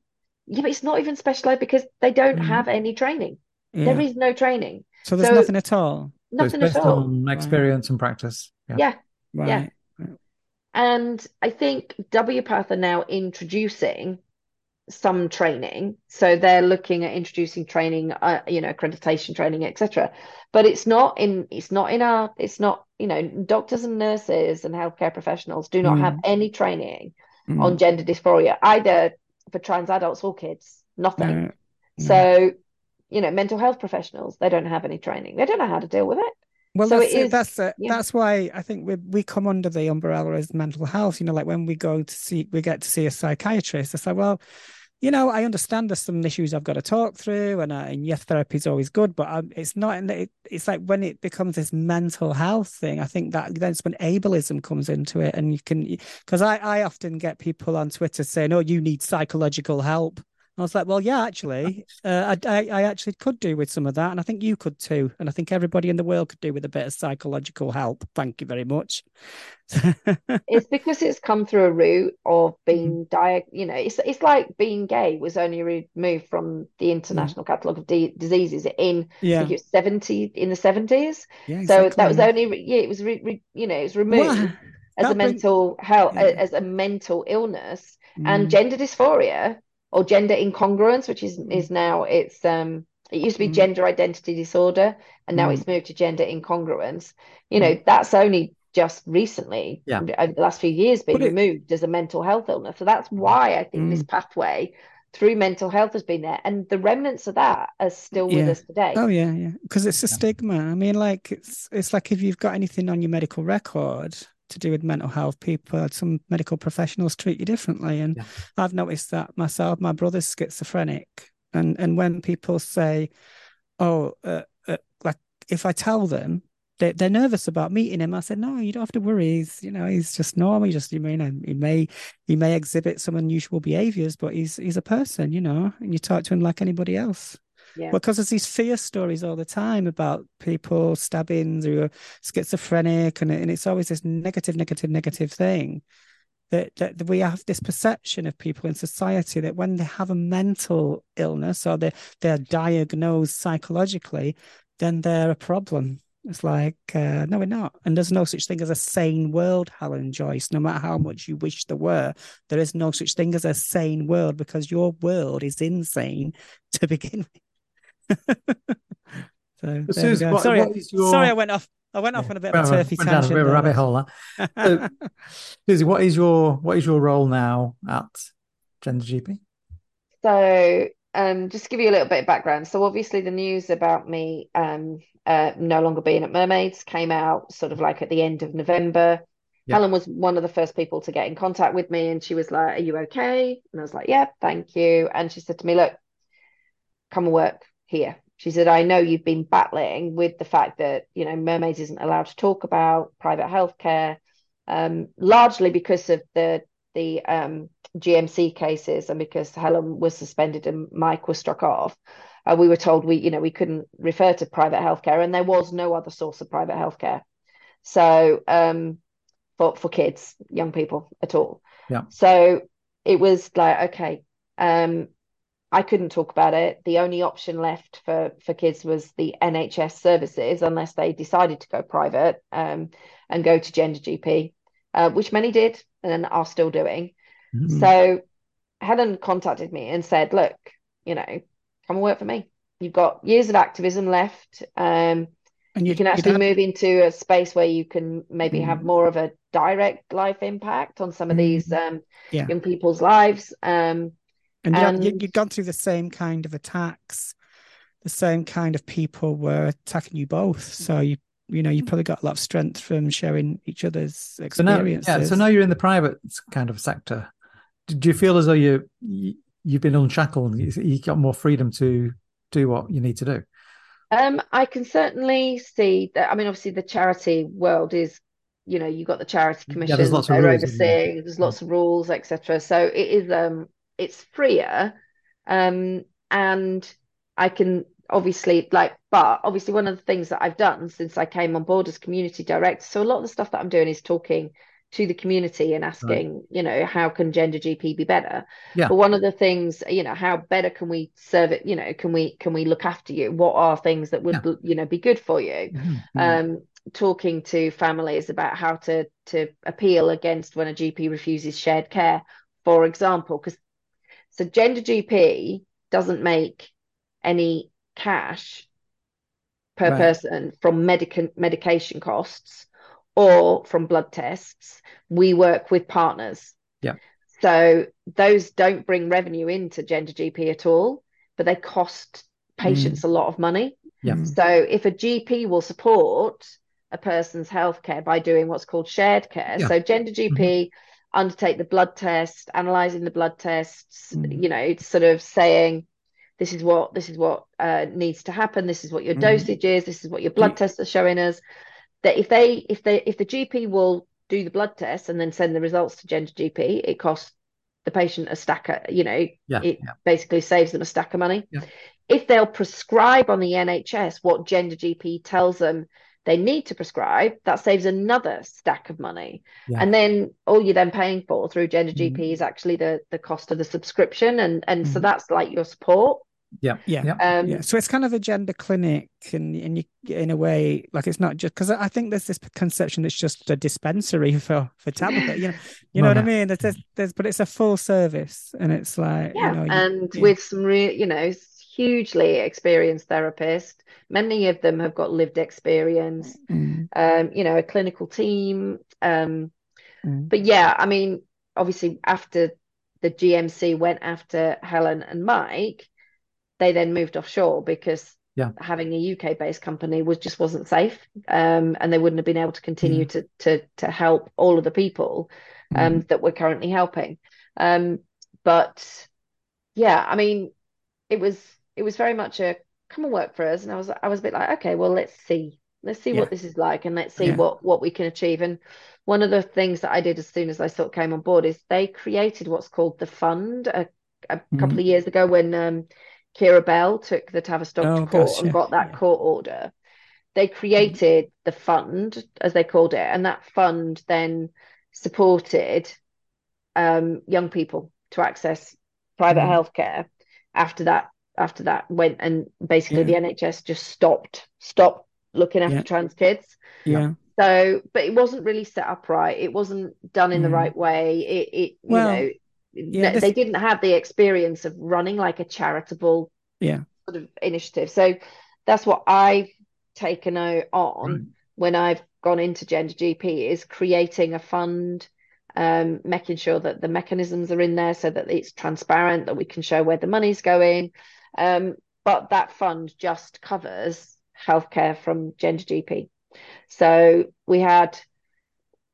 yeah, but it's not even special ed because they don't mm. have any training. Yeah. There is no training. So there's so, nothing at all. Nothing so at all. experience and practice. Yeah. Yeah. Right. yeah. And I think WPATH are now introducing some training. So they're looking at introducing training, uh, you know, accreditation training, etc. But it's not in it's not in our it's not you know doctors and nurses and healthcare professionals do not mm. have any training mm. on gender dysphoria either for trans adults or kids, nothing. So, you know, mental health professionals, they don't have any training. They don't know how to deal with it. Well, so that's it is, that's it. Yeah. that's why I think we we come under the umbrella as mental health. You know, like when we go to see, we get to see a psychiatrist. It's like, well, you know, I understand there's some issues I've got to talk through, and, I, and yes, therapy is always good, but um, it's not. It, it's like when it becomes this mental health thing, I think that that's when ableism comes into it, and you can because I I often get people on Twitter saying, "Oh, you need psychological help," I was like, well, yeah, actually, uh, I, I actually could do with some of that. And I think you could too. And I think everybody in the world could do with a bit of psychological help. Thank you very much. it's because it's come through a route of mm-hmm. being dia. you know, it's, it's like being gay was only removed from the mm-hmm. International mm. Catalogue of D- Diseases in yeah. 70, in the 70s. Yeah, exactly. So that was only, yeah, it was, re, re, you know, it was removed. As a mental brings, health yeah. as a mental illness mm. and gender dysphoria or gender incongruence, which is mm. is now it's um it used to be mm. gender identity disorder, and now mm. it's moved to gender incongruence. You know, mm. that's only just recently, yeah. over uh, the last few years, been removed as a mental health illness. So that's mm. why I think mm. this pathway through mental health has been there, and the remnants of that are still yeah. with us today. Oh yeah, yeah, because it's a yeah. stigma. I mean, like it's it's like if you've got anything on your medical record, to do with mental health people some medical professionals treat you differently. And yeah. i've noticed that myself my brother's schizophrenic. And and when people say oh uh, uh, like if i tell them they, they're nervous about meeting him. I said no you don't have to worry. He's you know he's just normal. He just you mean he may he may exhibit some unusual behaviors but he's he's a person you know and you talk to him like anybody else. Yeah. Because there's these fear stories all the time about people stabbings who are schizophrenic, and, and it's always this negative, negative, negative thing. That, that we have this perception of people in society that when they have a mental illness or they, they're diagnosed psychologically, then they're a problem. It's like, uh, no, we're not. And there's no such thing as a sane world, Helen Joyce. No matter how much you wish there were, there is no such thing as a sane world because your world is insane to begin with. so, what, sorry, what your... sorry, I went off. I went off yeah, on a bit of a turfy went tangent. Down a rabbit hole. That. so, Susie, what is your what is your role now at Gender GP? So, um, just to give you a little bit of background. So, obviously, the news about me um, uh, no longer being at Mermaids came out sort of like at the end of November. Yeah. Helen was one of the first people to get in contact with me, and she was like, "Are you okay?" And I was like, "Yeah, thank you." And she said to me, "Look, come and work here. She said, I know you've been battling with the fact that, you know, mermaids isn't allowed to talk about private healthcare, um, largely because of the the um, GMC cases and because Helen was suspended and Mike was struck off. Uh, we were told we, you know, we couldn't refer to private healthcare and there was no other source of private healthcare. So um, for, for kids, young people at all. Yeah. So it was like, okay, um, I couldn't talk about it. The only option left for for kids was the NHS services, unless they decided to go private um, and go to gender GP, uh, which many did and are still doing. Mm-hmm. So Helen contacted me and said, "Look, you know, come and work for me. You've got years of activism left." Um, and you, can actually have... move into a space where you can maybe mm. have mm-hmm. more of a direct life impact on some of these mm-hmm. um, yeah. young people's lives um, and, and... You, you'd gone through the same kind of attacks. The same kind of people were attacking you both. Mm. So you you know you mm. probably got a lot of strength from sharing each other's experiences. So now, yeah, so now you're in the private kind of sector. Do you feel as though you, you've been unshackled? You got more freedom to do what you need to do. Um, I can certainly see that. I mean, obviously, the charity world is, you know, you've got the charity commission yeah, there's lots of rules, overseeing. There's lots mm. of rules, etc. So it is um it's freer um and i can obviously like but obviously one of the things that i've done since i came on board as community director so a lot of the stuff that i'm doing is talking to the community and asking right. you know how can gender gp be better yeah but one of the things you know how better can we serve it you know can we can we look after you what are things that would yeah. you know be good for you mm-hmm. um talking to families about how to to appeal against when a gp refuses shared care for example because so gender gp doesn't make any cash per right. person from medic- medication costs or from blood tests. We work with partners. Yeah. So those don't bring revenue into Gender GP at all, but they cost patients mm. a lot of money. Yeah. So if a GP will support a person's healthcare by doing what's called shared care, yeah. so Gender GP mm-hmm. Undertake the blood test, analyzing the blood tests, mm. you know, it's sort of saying this is what this is what uh, needs to happen this is what your mm. dosage is this is what your blood tests are showing us that if they if they if the gp will do the blood test and then send the results to gender gp it costs the patient a stack of you know yeah, it yeah. basically saves them a stack of money yeah. if they'll prescribe on the nhs what gender gp tells them they need to prescribe that saves another stack of money yeah. and then all you're then paying for through gender mm-hmm. gp is actually the the cost of the subscription and and mm-hmm. so that's like your support yeah, yeah, um, yeah. So it's kind of a gender clinic, and and you in a way like it's not just because I think there's this conception it's just a dispensary for for Tabitha. You know, you know what I mean? There's, there's but it's a full service, and it's like yeah, you know, and you, with some real, you know, hugely experienced therapists. Many of them have got lived experience. Mm. Um, you know, a clinical team. Um, mm. but yeah, I mean, obviously after the GMC went after Helen and Mike they then moved offshore because yeah. having a UK based company was just wasn't safe. Um, and they wouldn't have been able to continue mm. to to to help all of the people um, mm. that we're currently helping. Um, but yeah, I mean, it was it was very much a come and work for us, and I was I was a bit like, okay, well, let's see, let's see yeah. what this is like, and let's see yeah. what what we can achieve. And one of the things that I did as soon as I sort of came on board is they created what's called the fund a, a mm. couple of years ago when um, Keira Bell took the Tavistock oh, to court gosh, and got that yeah. court order, they created the fund, as they called it, and that fund then supported um, young people to access private mm. healthcare. After that, after that went and basically yeah. the NHS just stopped stopped looking after yeah. trans kids. Yeah. So, but it wasn't really set up right. It wasn't done in mm. the right way. It, it well, you know, yeah, this... they didn't have the experience of running like a charitable yeah sort of initiative. So that's what I've taken on right. when I've gone into Gender GP is creating a fund, um, making sure that the mechanisms are in there so that it's transparent, that we can show where the money's going. Um, but that fund just covers healthcare from Gender GP. So we had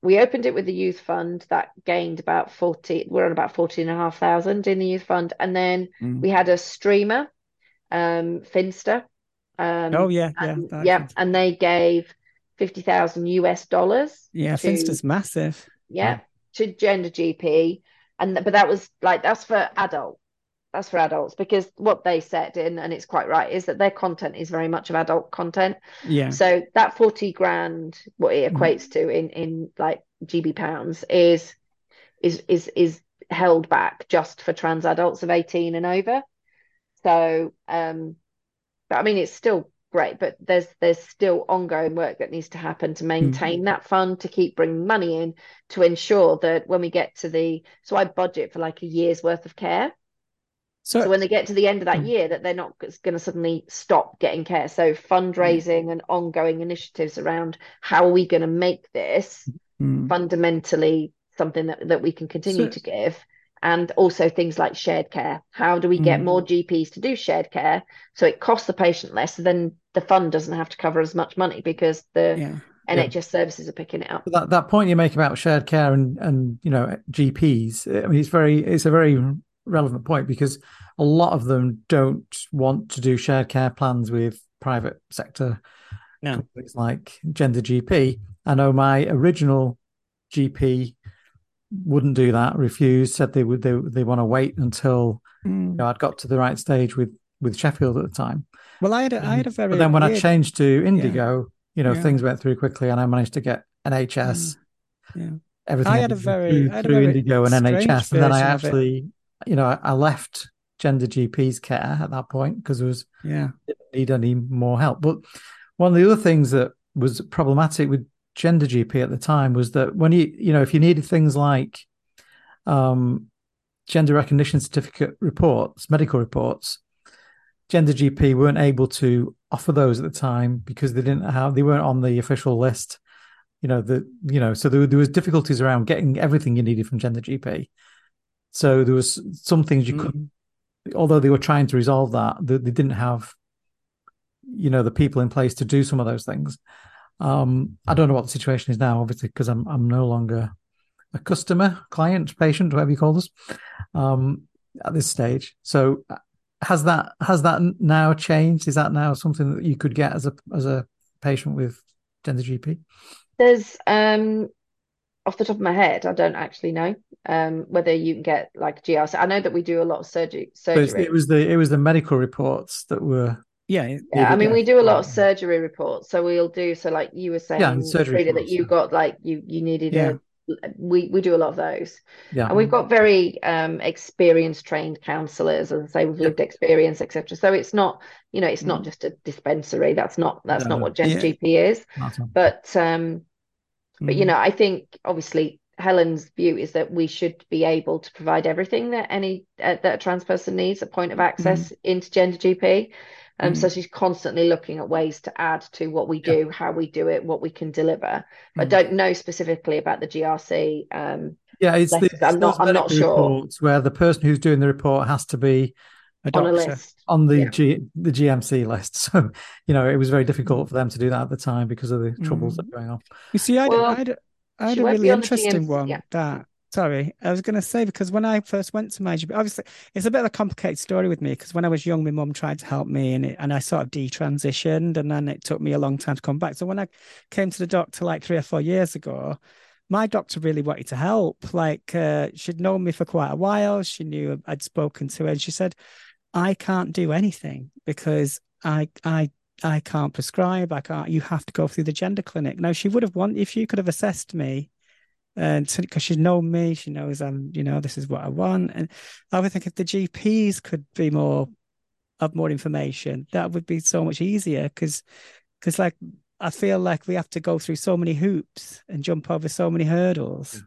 we opened it with the youth fund that gained about 40 we're on about 14 and a half thousand in the youth fund. And then mm. we had a streamer um Finnster um oh yeah and, yeah yeah and they gave 50,000 US dollars yeah to, Finnster's massive. Yeah, yeah to gender gp and but that was like that's for adult that's for adults because what they said in and it's quite right is that their content is very much of adult content yeah so that 40 grand what it equates mm. to in in like gb pounds is is is is held back just for trans adults of 18 and over so um but i mean it's still great but there's there's still ongoing work that needs to happen to maintain mm. that fund to keep bringing money in to ensure that when we get to the so i budget for like a year's worth of care so, so, when they get to the end of that hmm. year, that they're not going to suddenly stop getting care. So fundraising mm. and ongoing initiatives around how are we going to make this mm. fundamentally something that, that we can continue so, to give. And also things like shared care. How do we get mm. more GPs to do shared care so it costs the patient less? So then the fund doesn't have to cover as much money because the yeah. NHS yeah. services are picking it up. That that point you make about shared care and and you know GPs, I mean, it's very it's a very relevant point because a lot of them don't want to do shared care plans with private sector no. companies like Gender GP. I know my original GP wouldn't do that, refused, said they would they, they want to wait until mm. you know, I'd got to the right stage with with Sheffield at the time. Well, I had a, I had a very. But then when weird... I changed to Indigo, yeah. you know, yeah. things went through quickly, and I managed to get NHS. Mm. Yeah. Everything I had a very through, had a very Indigo and NHS, and then I actually, you know, I, I left gender GP's care at that point because it was yeah didn't need any more help. But one of the other things that was problematic with gender GP at the time was that when you you know if you needed things like um, gender recognition certificate reports, medical reports, gender GP weren't able to offer those at the time because they didn't have they weren't on the official list. You know the you know so there, there was difficulties around getting everything you needed from gender GP. So there was some things you mm. couldn't although they were trying to resolve that, they, they, didn't have, you know, the people in place to do some of those things. Um, I don't know what the situation is now, obviously, because I'm I'm no longer a customer, client, patient, whatever you call this, um, at this stage. So has that has that now changed? Is that now something that you could get as a as a patient with gender GP? There's um off the top of my head, I don't actually know um, whether you can get like GRC. I know that we do a lot of surgery. surgery. it was the it was the medical reports that were. Yeah, yeah. I mean, we do a lot of surgery reports, so we'll do. So, like you were saying, yeah, surgery reports, that you yeah. got like you you needed yeah. a we we do a lot of those yeah and we've got very um experienced trained counselors as i say we've lived experience etc so it's not you know it's not mm. just a dispensary that's not that's no, not what gen yeah. gp is but um but you mm. know, I think obviously Helen's view is that we should be able to provide everything that any uh, that a trans person needs, a point of access mm. into Gender GP. Um, mm. So she's constantly looking at ways to add to what we do, yeah. how we do it, what we can deliver. But mm. don't know specifically about the GRC. Um, yeah, it's, the, it's I'm not. I'm not sure. Where the person who's doing the report has to be a on a list on the yeah. G, the GMC list. So you know it was very difficult for them to do that at the time because of the troubles mm. that were going on. You see, I well, I had, I had a really interesting one yeah. that. Sorry, I was going to say because when I first went to my GP, obviously it's a bit of a complicated story with me because when I was young, my mum tried to help me and it, and I sort of detransitioned and then it took me a long time to come back. So when I came to the doctor like three or four years ago, my doctor really wanted to help. Like uh, she'd known me for quite a while. She knew I'd spoken to her and she said, I can't do anything because I I I can't prescribe. I can't. You have to go through the gender clinic. Now she would have wanted if you could have assessed me, uh, and because she's known me, she knows I'm. You know, this is what I want. And I would think if the GPs could be more of more information, that would be so much easier. Because because like I feel like we have to go through so many hoops and jump over so many hurdles.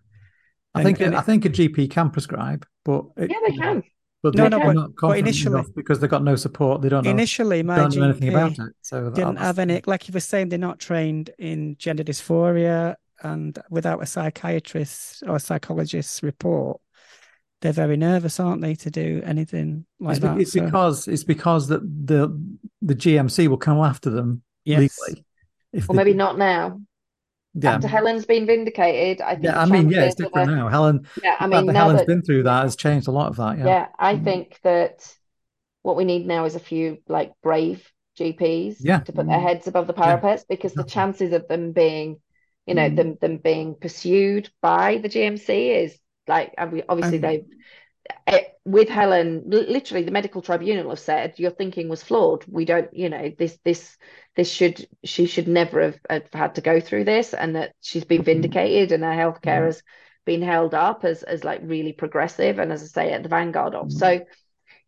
I and, think and I think a GP can prescribe, but it, yeah, they can. But no, no, but, but initially because they've got no support, they don't know. Initially, my don't know anything about it, so didn't have any. Like you were saying, they're not trained in gender dysphoria, and without a psychiatrist or a psychologist's report, they're very nervous, aren't they, to do anything like it's, that? It's so. because it's because that the the GMC will come after them yes. legally. If well, they, maybe not now yeah. after Helen's been vindicated, I think. Yeah, I mean, yeah, it's different now. Helen. Yeah, I mean, now Helen's that, been through that has changed a lot of that. Yeah, yeah I mm think that what we need now is a few like brave GPs yeah. to put their mm. heads above the parapets yeah. because the chances of them being, you know, mm them them being pursued by the GMC is like obviously um, they with Helen, literally the medical tribunal have said your thinking was flawed. We don't, you know, this this this should she should never have, have had to go through this, and that she's been mm-hmm. vindicated, and her healthcare mm-hmm. has been held up as as like really progressive, and as I say, at the vanguard of. Mm-hmm. So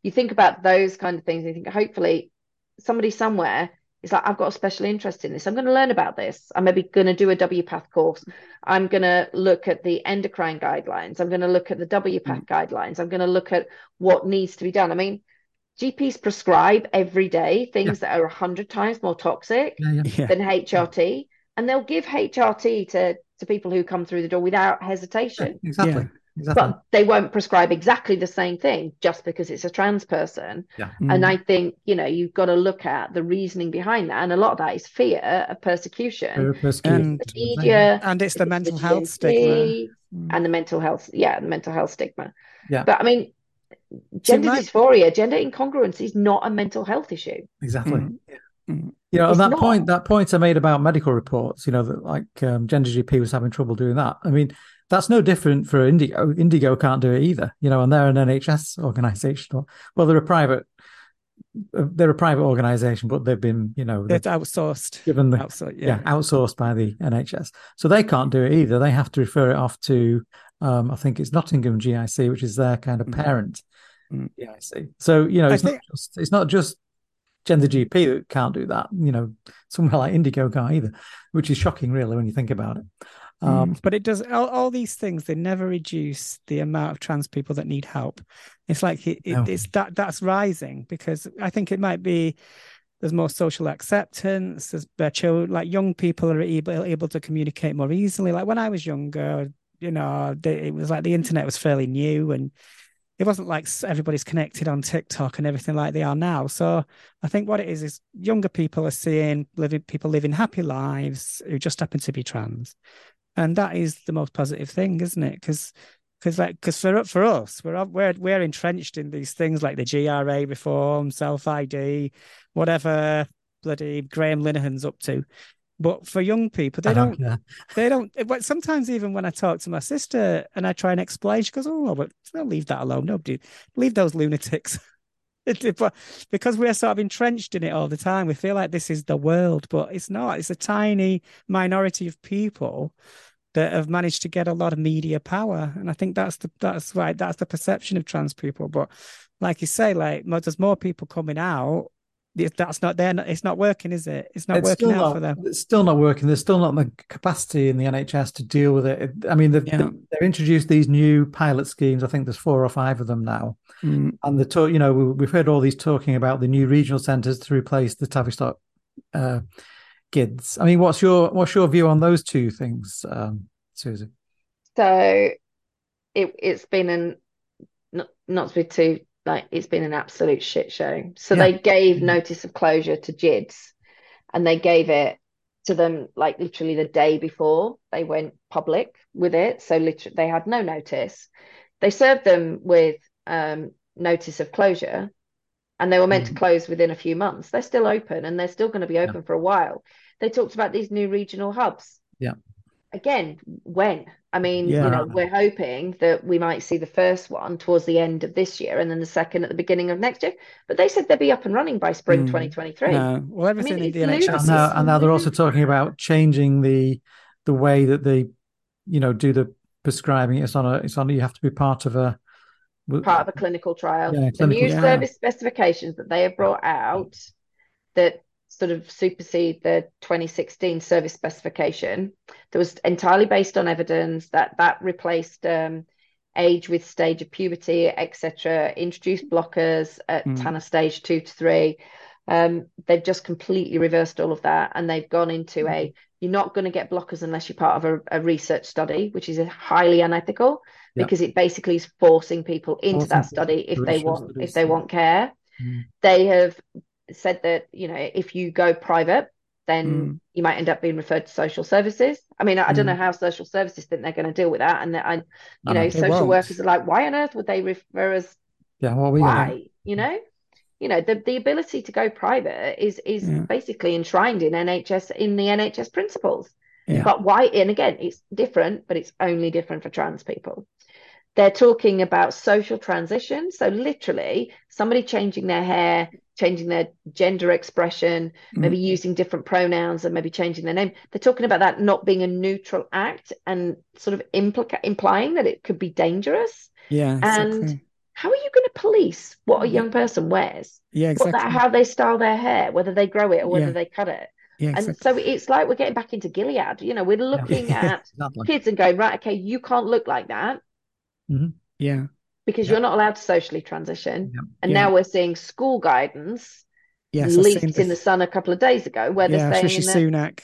you think about those kind of things, and you think hopefully somebody somewhere it's like I've got a special interest in this. I'm going to learn about this. I'm maybe going to do a WPATH course. I'm going to look at the endocrine guidelines. I'm going to look at the WPATH mm. guidelines. I'm going to look at what needs to be done. I mean, GPs prescribe every day things yeah. that are 100 times more toxic yeah, yeah. than HRT, and they'll give HRT to, to people who come through the door without hesitation. exactly. Exactly. But they won't prescribe exactly the same thing just because it's a trans person. Yeah. Mm. And I think, you know, you've got to look at the reasoning behind that. And a lot of that is fear of persecution. persecution. And, media, and it's the mental the health stigma. And the mental health, yeah, the mental health stigma. Yeah. But I mean, gender dysphoria, gender incongruence is not a mental health issue. Exactly. Mm. Mm. You know, on that not. point, that point I made about medical reports, you know, that like um, Gender GP was having trouble doing that. I mean, that's no different for Indigo. Indigo can't do it either, you know, and they're an NHS organization. Well, they're a private, they're a private organization, but they've been, you know, it's outsourced, given the outsourced, yeah. yeah. outsourced by the NHS. So they can't do it either. They have to refer it off to, um, I think it's Nottingham GIC, which is their kind of mm. parent mm. GIC. So you know, it's think... not just it's not just Gender GP that can't do that. You know, somewhere like Indigo can't either, which is shocking, really, when you think about it. Mm, um, but it does all, all, these things. They never reduce the amount of trans people that need help. It's like it, it, it's that that's rising because I think it might be there's more social acceptance. There's children, like young people are able able to communicate more easily. Like when I was younger, you know, they, it was like the internet was fairly new and it wasn't like everybody's connected on TikTok and everything like they are now. So I think what it is is younger people are seeing living people living happy lives who just happen to be trans, and that is the most positive thing, isn't it? Because because like because for for us we're we're we're entrenched in these things like the GRA reform, self ID, whatever bloody Graham Linehan's up to. But for young people, they don't, don't they don't. Sometimes even when I talk to my sister and I try and explain, she goes, "Oh, but don't leave that alone. Nobody leave those lunatics." Uh, because we're sort of entrenched in it all the time, we feel like this is the world, but it's not. It's a tiny minority of people that have managed to get a lot of media power, and I think that's the that's right. That's the perception of trans people. But like you say, like there's more people coming out that's not there. It's not working, is it? It's not it's working out not, for them. It's still not working. There's still not the capacity in the NHS to deal with it. I mean, they've, yeah. they've introduced these new pilot schemes. I think there's four or five of them now, mm. and the talk. You know, we've heard all these talking about the new regional centres to replace the Tavistock uh, GIDS. I mean, what's your what's your view on those two things, um, Susie? So, it it's been an not not to be too like it's been an absolute shit show. So yeah. they gave mm-hmm. notice of closure to GIDS and they gave it to them like literally the day before they went public with it. So literally they had no notice. They served them with um, notice of closure and they were meant mm. to close within a few months. They're still open and they're still going to be open yeah. for a while. They talked about these new regional hubs. Yeah. Again, when? I mean, yeah. you know, we're hoping that we might see the first one towards the end of this year and then the second at the beginning of next year. But they said they'd be up and running by spring mm. 2023. No. Well, everything I mean, in the NHS. And now, and now they're also talking about changing the the way that they, you know, do the prescribing. It's on a, it's on, you have to be part of a, part of a clinical trial. Yeah, clinical, the new yeah. service specifications that they have brought out that sort of supersede the 2016 service specification that was entirely based on evidence that that replaced um, age with stage of puberty etc introduced blockers at mm. Tanner stage two to three um, they've just completely reversed all of that and they've gone into a mm. you're not going to get blockers unless you're part of a, a research study which is highly unethical yep. because it basically is forcing people into forcing that study if they want if they want care mm. they have said that you know if you go private then mm. you might end up being referred to social services i mean i, I don't know mm. how social services think they're going to deal with that and i you know social won't. workers are like why on earth would they refer us yeah well we why you know you know the, the ability to go private is is yeah. basically enshrined in nhs in the nhs principles yeah. but why and again it's different but it's only different for trans people they're talking about social transition so literally somebody changing their hair changing their gender expression, mm. maybe using different pronouns and maybe changing their name. They're talking about that not being a neutral act and sort of implica- implying that it could be dangerous. Yeah. And how are you going to police what a young person wears? Yeah, exactly. That, how they style their hair, whether they grow it or whether yeah. they cut it. Yeah, exactly. And so it's like we're getting back into Gilead. You know, we're looking yeah. at kids and going, right, okay, you can't look like that. Mm-hmm. Yeah because you're not allowed to socially transition. And now we're seeing school guidance yes, leaked in the Sun a couple of days ago, where they're yeah, saying Sunak.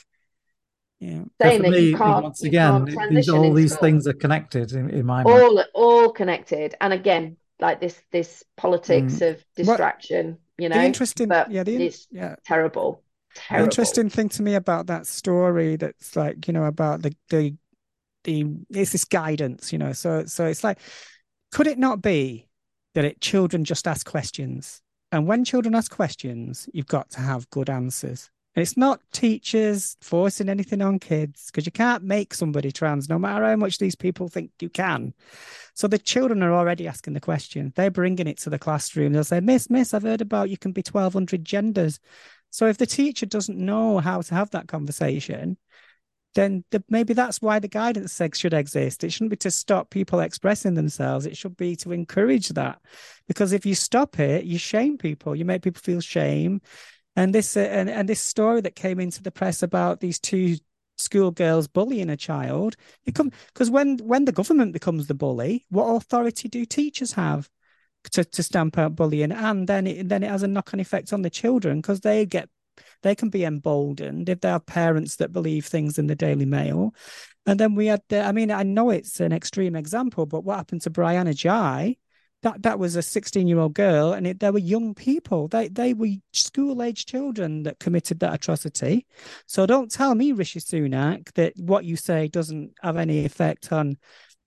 Yeah. Saying that you can't, once again, these, all these school. things are connected in, in my mind. All all connected. And again, like this this politics mm. of distraction, you know. The interesting but yeah, the, it's yeah. terrible. Terrible. The interesting thing to me about that story that's like, you know, about the the the it's this guidance, you know. So so it's like could it not be that it children just ask questions? And when children ask questions, you've got to have good answers. And It's not teachers forcing anything on kids because you can't make somebody trans, no matter how much these people think you can. So the children are already asking the question. They're bringing it to the classroom. They'll say, Miss, Miss, I've heard about you can be 1,200 genders. So if the teacher doesn't know how to have that conversation, then the, maybe that's why the guidance sex should exist. It shouldn't be to stop people expressing themselves. It should be to encourage that, because if you stop it, you shame people. You make people feel shame. And this uh, and, and this story that came into the press about these two schoolgirls bullying a child, you come because when when the government becomes the bully, what authority do teachers have? To, to stamp out bullying and then it then it has a knock-on effect on the children because they get they can be emboldened if they have parents that believe things in the Daily Mail. And then we had, the, I mean, I know it's an extreme example, but what happened to Brianna Jai? That that was a 16 year old girl, and it, there were young people. They they were school age children that committed that atrocity. So don't tell me, Rishi Sunak, that what you say doesn't have any effect on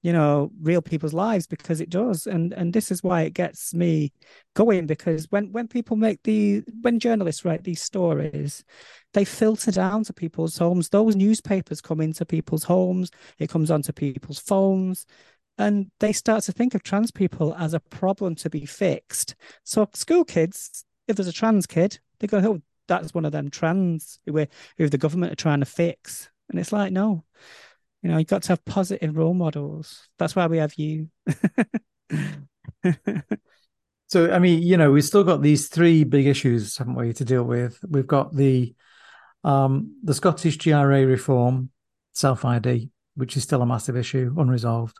you know real people's lives because it does. And and this is why it gets me going because when when people make the when journalists write these stories they filter down to people's homes. Those newspapers come into people's homes. It comes onto people's phones. And they start to think of trans people as a problem to be fixed. So school kids if there's a trans kid they go oh that's one of them trans who, who the government are trying to fix. And it's like no you know, you've got to have positive role models. That's why we have you. so, I mean, you know, we've still got these three big issues, haven't we, to deal with? We've got the um, the Scottish GRA reform, self ID, which is still a massive issue, unresolved.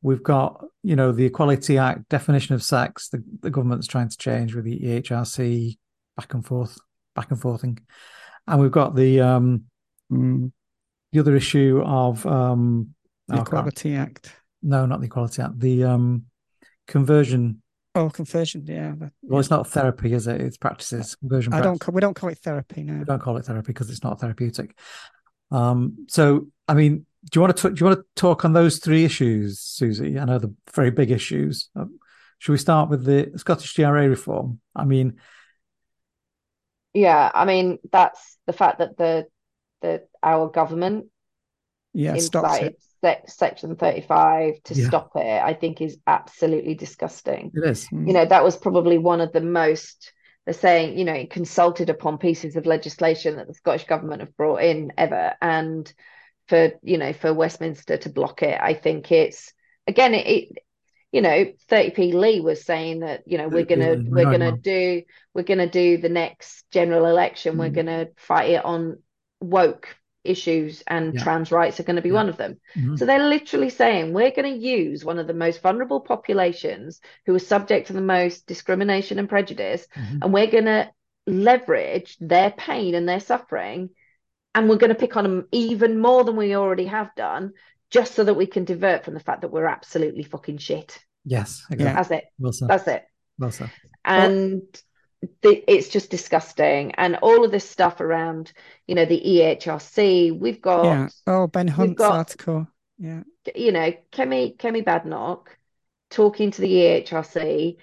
We've got, you know, the Equality Act definition of sex, the, the government's trying to change with the EHRC back and forth, back and forthing. And we've got the um, mm, the other issue of um, the oh, Equality Act. No, not the Equality Act. The um, conversion. Oh, conversion. Yeah. Well, yeah. it's not therapy, is it? It's practices. Conversion. I don't. We don't call it therapy now. We don't call it therapy because it's not therapeutic. Um, so, I mean, do you want to do you want to talk on those three issues, Susie? I know the very big issues. Um, should we start with the Scottish GRA reform? I mean, yeah, I mean that's the fact that the that our government yeah stops it. section 35 to yeah. stop it i think is absolutely disgusting it is you know that was probably one of the most they're saying you know consulted upon pieces of legislation that the scottish government have brought in ever and for you know for westminster to block it i think it's again it, it you know 30p lee was saying that you know we're gonna we're gonna do we're gonna do the next general election mm. we're gonna fight it on woke issues and yeah. trans rights are going to be yeah. one of them. Mm-hmm. So they're literally saying we're going to use one of the most vulnerable populations who are subject to the most discrimination and prejudice, mm-hmm. and we're going to leverage their pain and their suffering, and we're going to pick on them even more than we already have done, just so that we can divert from the fact that we're absolutely fucking shit. Yes, exactly. That's it. Well That's it. Well said. And it's just disgusting. And all of this stuff around you know the ehrc we've got yeah. Oh ben hunt's got, article. Yeah. You know kemi kemi badenoch talking to the ehrc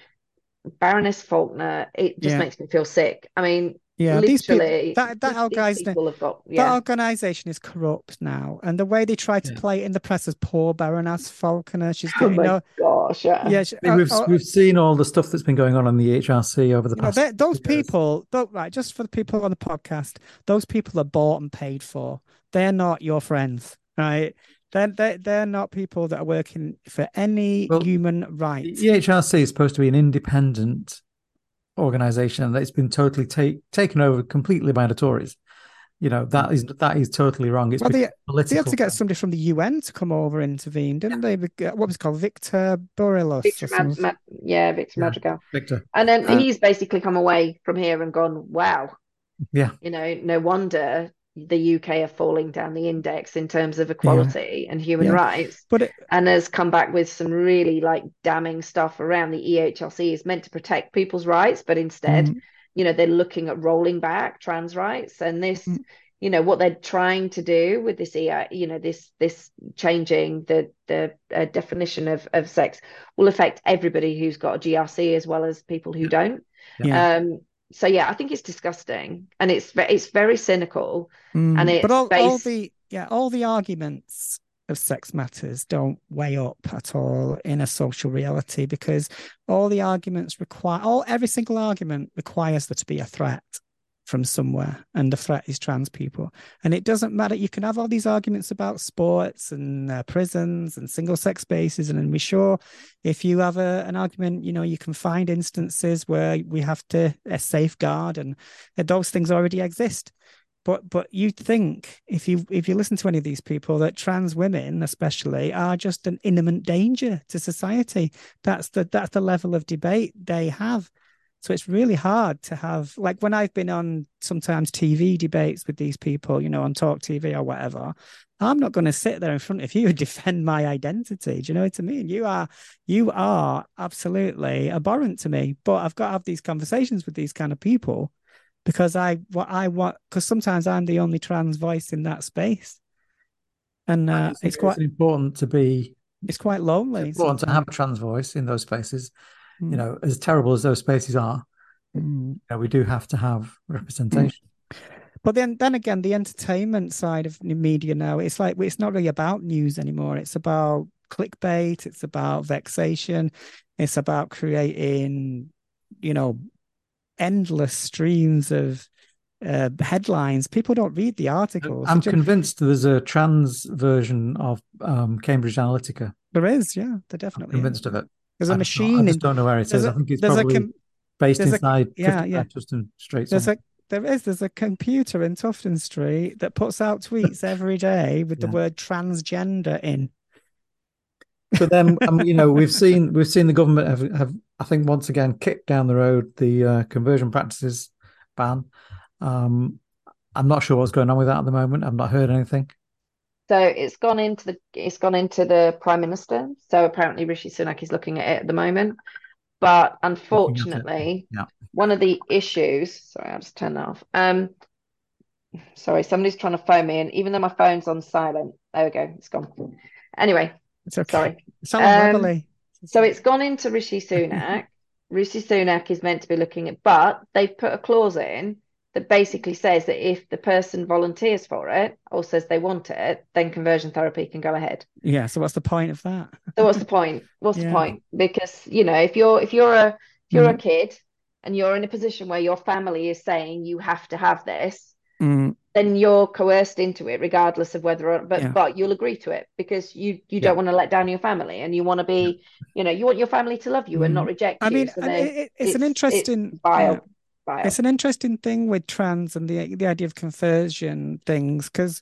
baroness Falkner it just yeah. makes me feel sick. I mean yeah, these people, that that organization, got, yeah. that organization is corrupt now, and the way they try to yeah. play it in the press is poor Baroness Falkner, she's oh my know, gosh, yeah, yeah. She, we've uh, we've seen all the stuff that's been going on in the HRC over the past. Know, those people, right? Just for the people on the podcast, those people are bought and paid for. They're not your friends, right? They're, they're, they're not people that are working for any well, human rights. The EHRC is supposed to be an independent organization that's been totally take, taken over completely by the Tories. You know that is that is totally wrong. It's well, they, they had to get somebody from the UN to come over and intervene, didn't yeah. they? What was called Victor Borloz? Victor Mad- Mad- yeah, Victor yeah. Madrigal. Victor, and then uh, he's basically come away from here and gone, "Wow, yeah, you know, no wonder the UK are falling down the index in terms of equality yeah. and human yeah. rights. But it, and has come back with some really like damning stuff around the EHRC is meant to protect people's rights, but instead, mm. you know, they're looking at rolling back trans rights and this. Mm. You know what they're trying to do with this, you know, this this changing the the uh, definition of of sex will affect everybody who's got a GRC as well as people who don't. Yeah. Um, so yeah, I think it's disgusting and it's it's very cynical Mm, and it's but all, all the yeah, all the arguments of sex matters don't weigh up at all in a social reality because all the arguments require all every single argument requires there to be a threat from somewhere and the threat is trans people. And it doesn't matter. You can have all these arguments about sports and uh, prisons and single sex spaces and, and we sure if you have a, an argument you know you can find instances where we have to uh, safeguard and uh, those things already exist. But but you think if you if you listen to any of these people that trans women especially are just an imminent danger to society. That's the that's the level of debate they have so it's really hard to have like when I've been on sometimes TV debates with these people, you know, on Talk TV or whatever. I'm not going to sit there in front of you and defend my identity. Do you know what I mean? You are you are absolutely abhorrent to me. But I've got to have these conversations with these kind of people because I what I want because sometimes I'm the only trans voice in that space, and uh, it's, it's quite important to be. It's quite lonely. It's important to have a trans voice in those spaces. Mm. You know, as terrible as those spaces are, Mm. you know, we do have to have representation. But then, then again, the entertainment side of the media now, it's like it's not really about news anymore. It's about clickbait. It's about vexation. It's about creating, you know, endless streams of uh, headlines. People don't read the articles. I'm convinced there's a trans version of um, Cambridge Analytica. there is, yeah, there I'm definitely is. convinced of it. There's a I just don't- machine. I just don't know where it is. a- I think it's probably com- based there's a- inside yeah, 50 yeah. Tufton Street. there's somewhere. a there is there's a computer in Tufton Street that puts out tweets every day with the word transgender in. but then um, you know we've seen we've seen the government have, have I think once again kicked down the road the uh, conversion practices ban. Um, I'm not sure what's going on with that at the moment. I've not heard anything. So it's gone into the it's gone into the Prime Minister. So apparently Rishi Sunak is looking at it at the moment. But unfortunately, Yeah. one of the issues, sorry, I'll just turn that off. Um, sorry, somebody's trying to phone me, and even though my phone's on silent, there we go, it's gone. Anyway, It's okay. sorry. Um, So it's gone into Rishi Sunak. Rishi Sunak is meant to be looking at, but they've put a clause in that basically says that if the person volunteers for it or says they want it, then conversion therapy can go ahead. Yeah. So what's the point of that? So what's the point? What's Yeah. the point? Because you know, if you're if you're a if you're a Mm. kid and you're in a position where your family is saying you have to have this, Mm, then you're coerced into it, regardless of whether or but Yeah. but you'll agree to it because you you Yeah. don't want to let down your family and you want to be, you know, you want your family to love you and not reject I you. mean, So it, it- it's, an interesting. it's vile. It's an interesting thing with trans and the the idea of conversion things because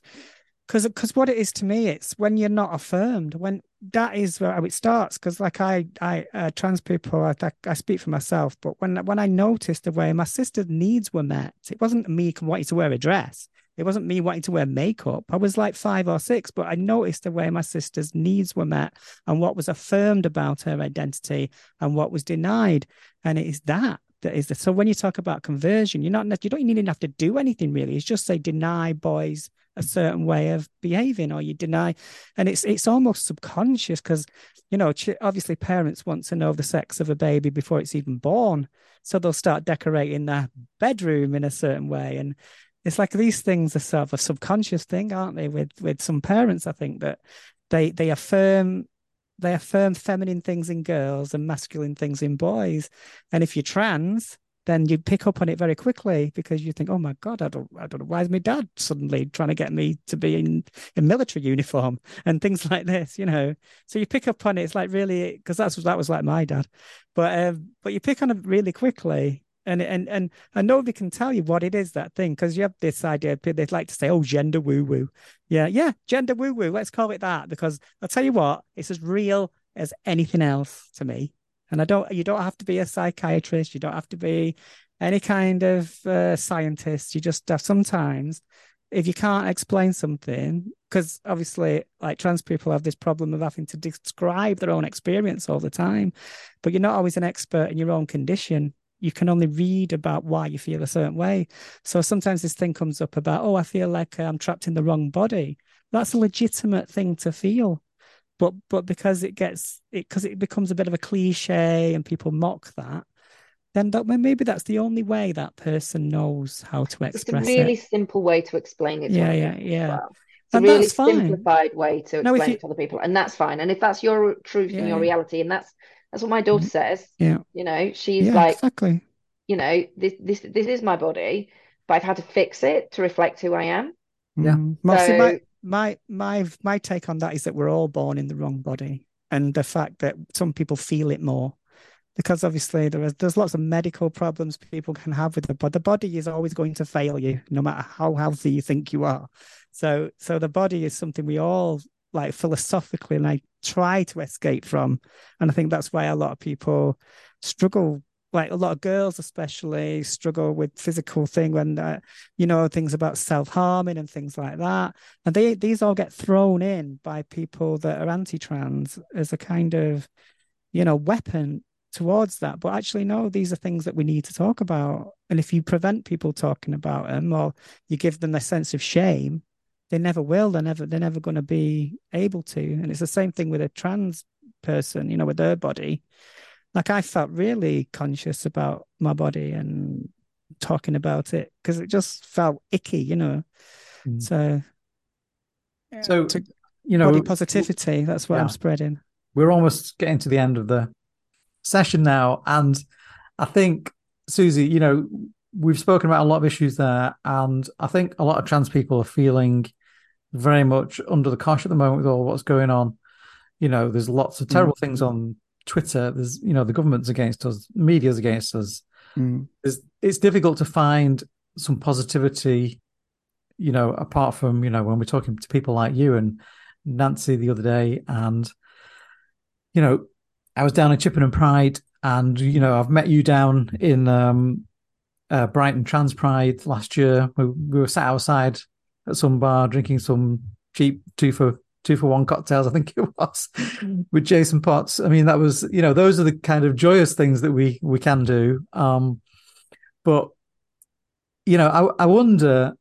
because because what it is to me, it's when you're not affirmed. When that is where it starts. Because like I I uh, trans people, I I speak for myself, but when when I noticed the way my sister's needs were met, it wasn't me wanting to wear a dress. It wasn't me wanting to wear makeup. I was like five or six, but I noticed the way my sister's needs were met and what was affirmed about her identity and what was denied. And it is that that is the, so when you talk about conversion, you're not you don't even have to do anything really. It's just say deny boys a mm. certain way of behaving, or you deny, and it's it's almost subconscious because you know obviously parents want to know the sex of a baby before it's even born, so they'll start decorating their bedroom in a certain way, and it's like these things are sort of a subconscious thing, aren't they? With with some parents, I think that they they affirm they affirm feminine things in girls and masculine things in boys. And if you're trans, then you pick up on it very quickly because you think, oh my God, I don't I don't know why is my dad suddenly trying to get me to be in a military uniform and things like this, you know. So you pick up on it. It's like really because that's that was like my dad. But um, but you pick on it really quickly. And and and and nobody can tell you what it is that thing because you have this idea. they'd like to say, "Oh, gender woo woo." Yeah, yeah, gender woo woo. Let's call it that because I'll tell you what, it's as real as anything else to me. And I don't, you don't have to be a psychiatrist, you don't have to be any kind of uh, scientist. You just have sometimes, if you can't explain something, because obviously, like trans people have this problem of having to describe their own experience all the time, but you're not always an expert in your own condition you can only read about why you feel a certain way. So sometimes this thing comes up about, oh, I feel like uh, I'm trapped in the wrong body. That's a legitimate thing to feel. But but because it gets it because it becomes a bit of a cliche and people mock that, then that, maybe that's the only way that person knows how to express it. it's a really it. simple way to explain it. yeah, yeah, yeah. Well. It's and a really simplified way to explain no, you... it to other people, and that's fine. And if that's your truth yeah, and your reality, and that's that's what my daughter says. Yeah, you know, she's yeah, like, exactly. You know, this this this is my body, but I've had to fix it to reflect who I am. Yeah. So, my my my my take on that is that we're all born in the wrong body, and the fact that some people feel it more because obviously there is there's lots of medical problems people can have with the body. The body is always going to fail you, no matter how healthy you think you are. So so the body is something we all like philosophically and I try to escape from. And I think that's why a lot of people struggle like a lot of girls especially struggle with physical thing when uh, you know things about self-harming and things like that and they these all get thrown in by people that are anti-trans as a kind of you know weapon towards that. But actually, no, these are things that we need to talk about. And if you prevent people talking about them or you give them a sense of shame, they never will. They're never they're never going to be able to. And it's the same thing with a trans person, you know, with their body. Like I felt really conscious about my body and talking about it because it just felt icky, you know. Mm. So so to, you know body positivity, that's what yeah. I'm spreading. We're almost getting to the end of the session now. And I think, Susie, you know, we've spoken about a lot of issues there. And I think a lot of trans people are feeling very much under the cosh at the moment with all what's going on. You know, there's lots of terrible mm. things on Twitter. There's, you know, the government's against us, media's against us. Mm. it's difficult to find some positivity, you know, apart from, you know, when we're talking to people like you and Nancy the other day and, you know, I was down in Chippenham Pride, and you know I've met you down in um, uh, Brighton Trans Pride last year. We, we, were sat outside at some bar drinking some cheap two for two for one cocktails. I think it was with Jason Potts. I mean, that was you know those are the kind of joyous things that we we can do. Um, but you know, I, I wonder,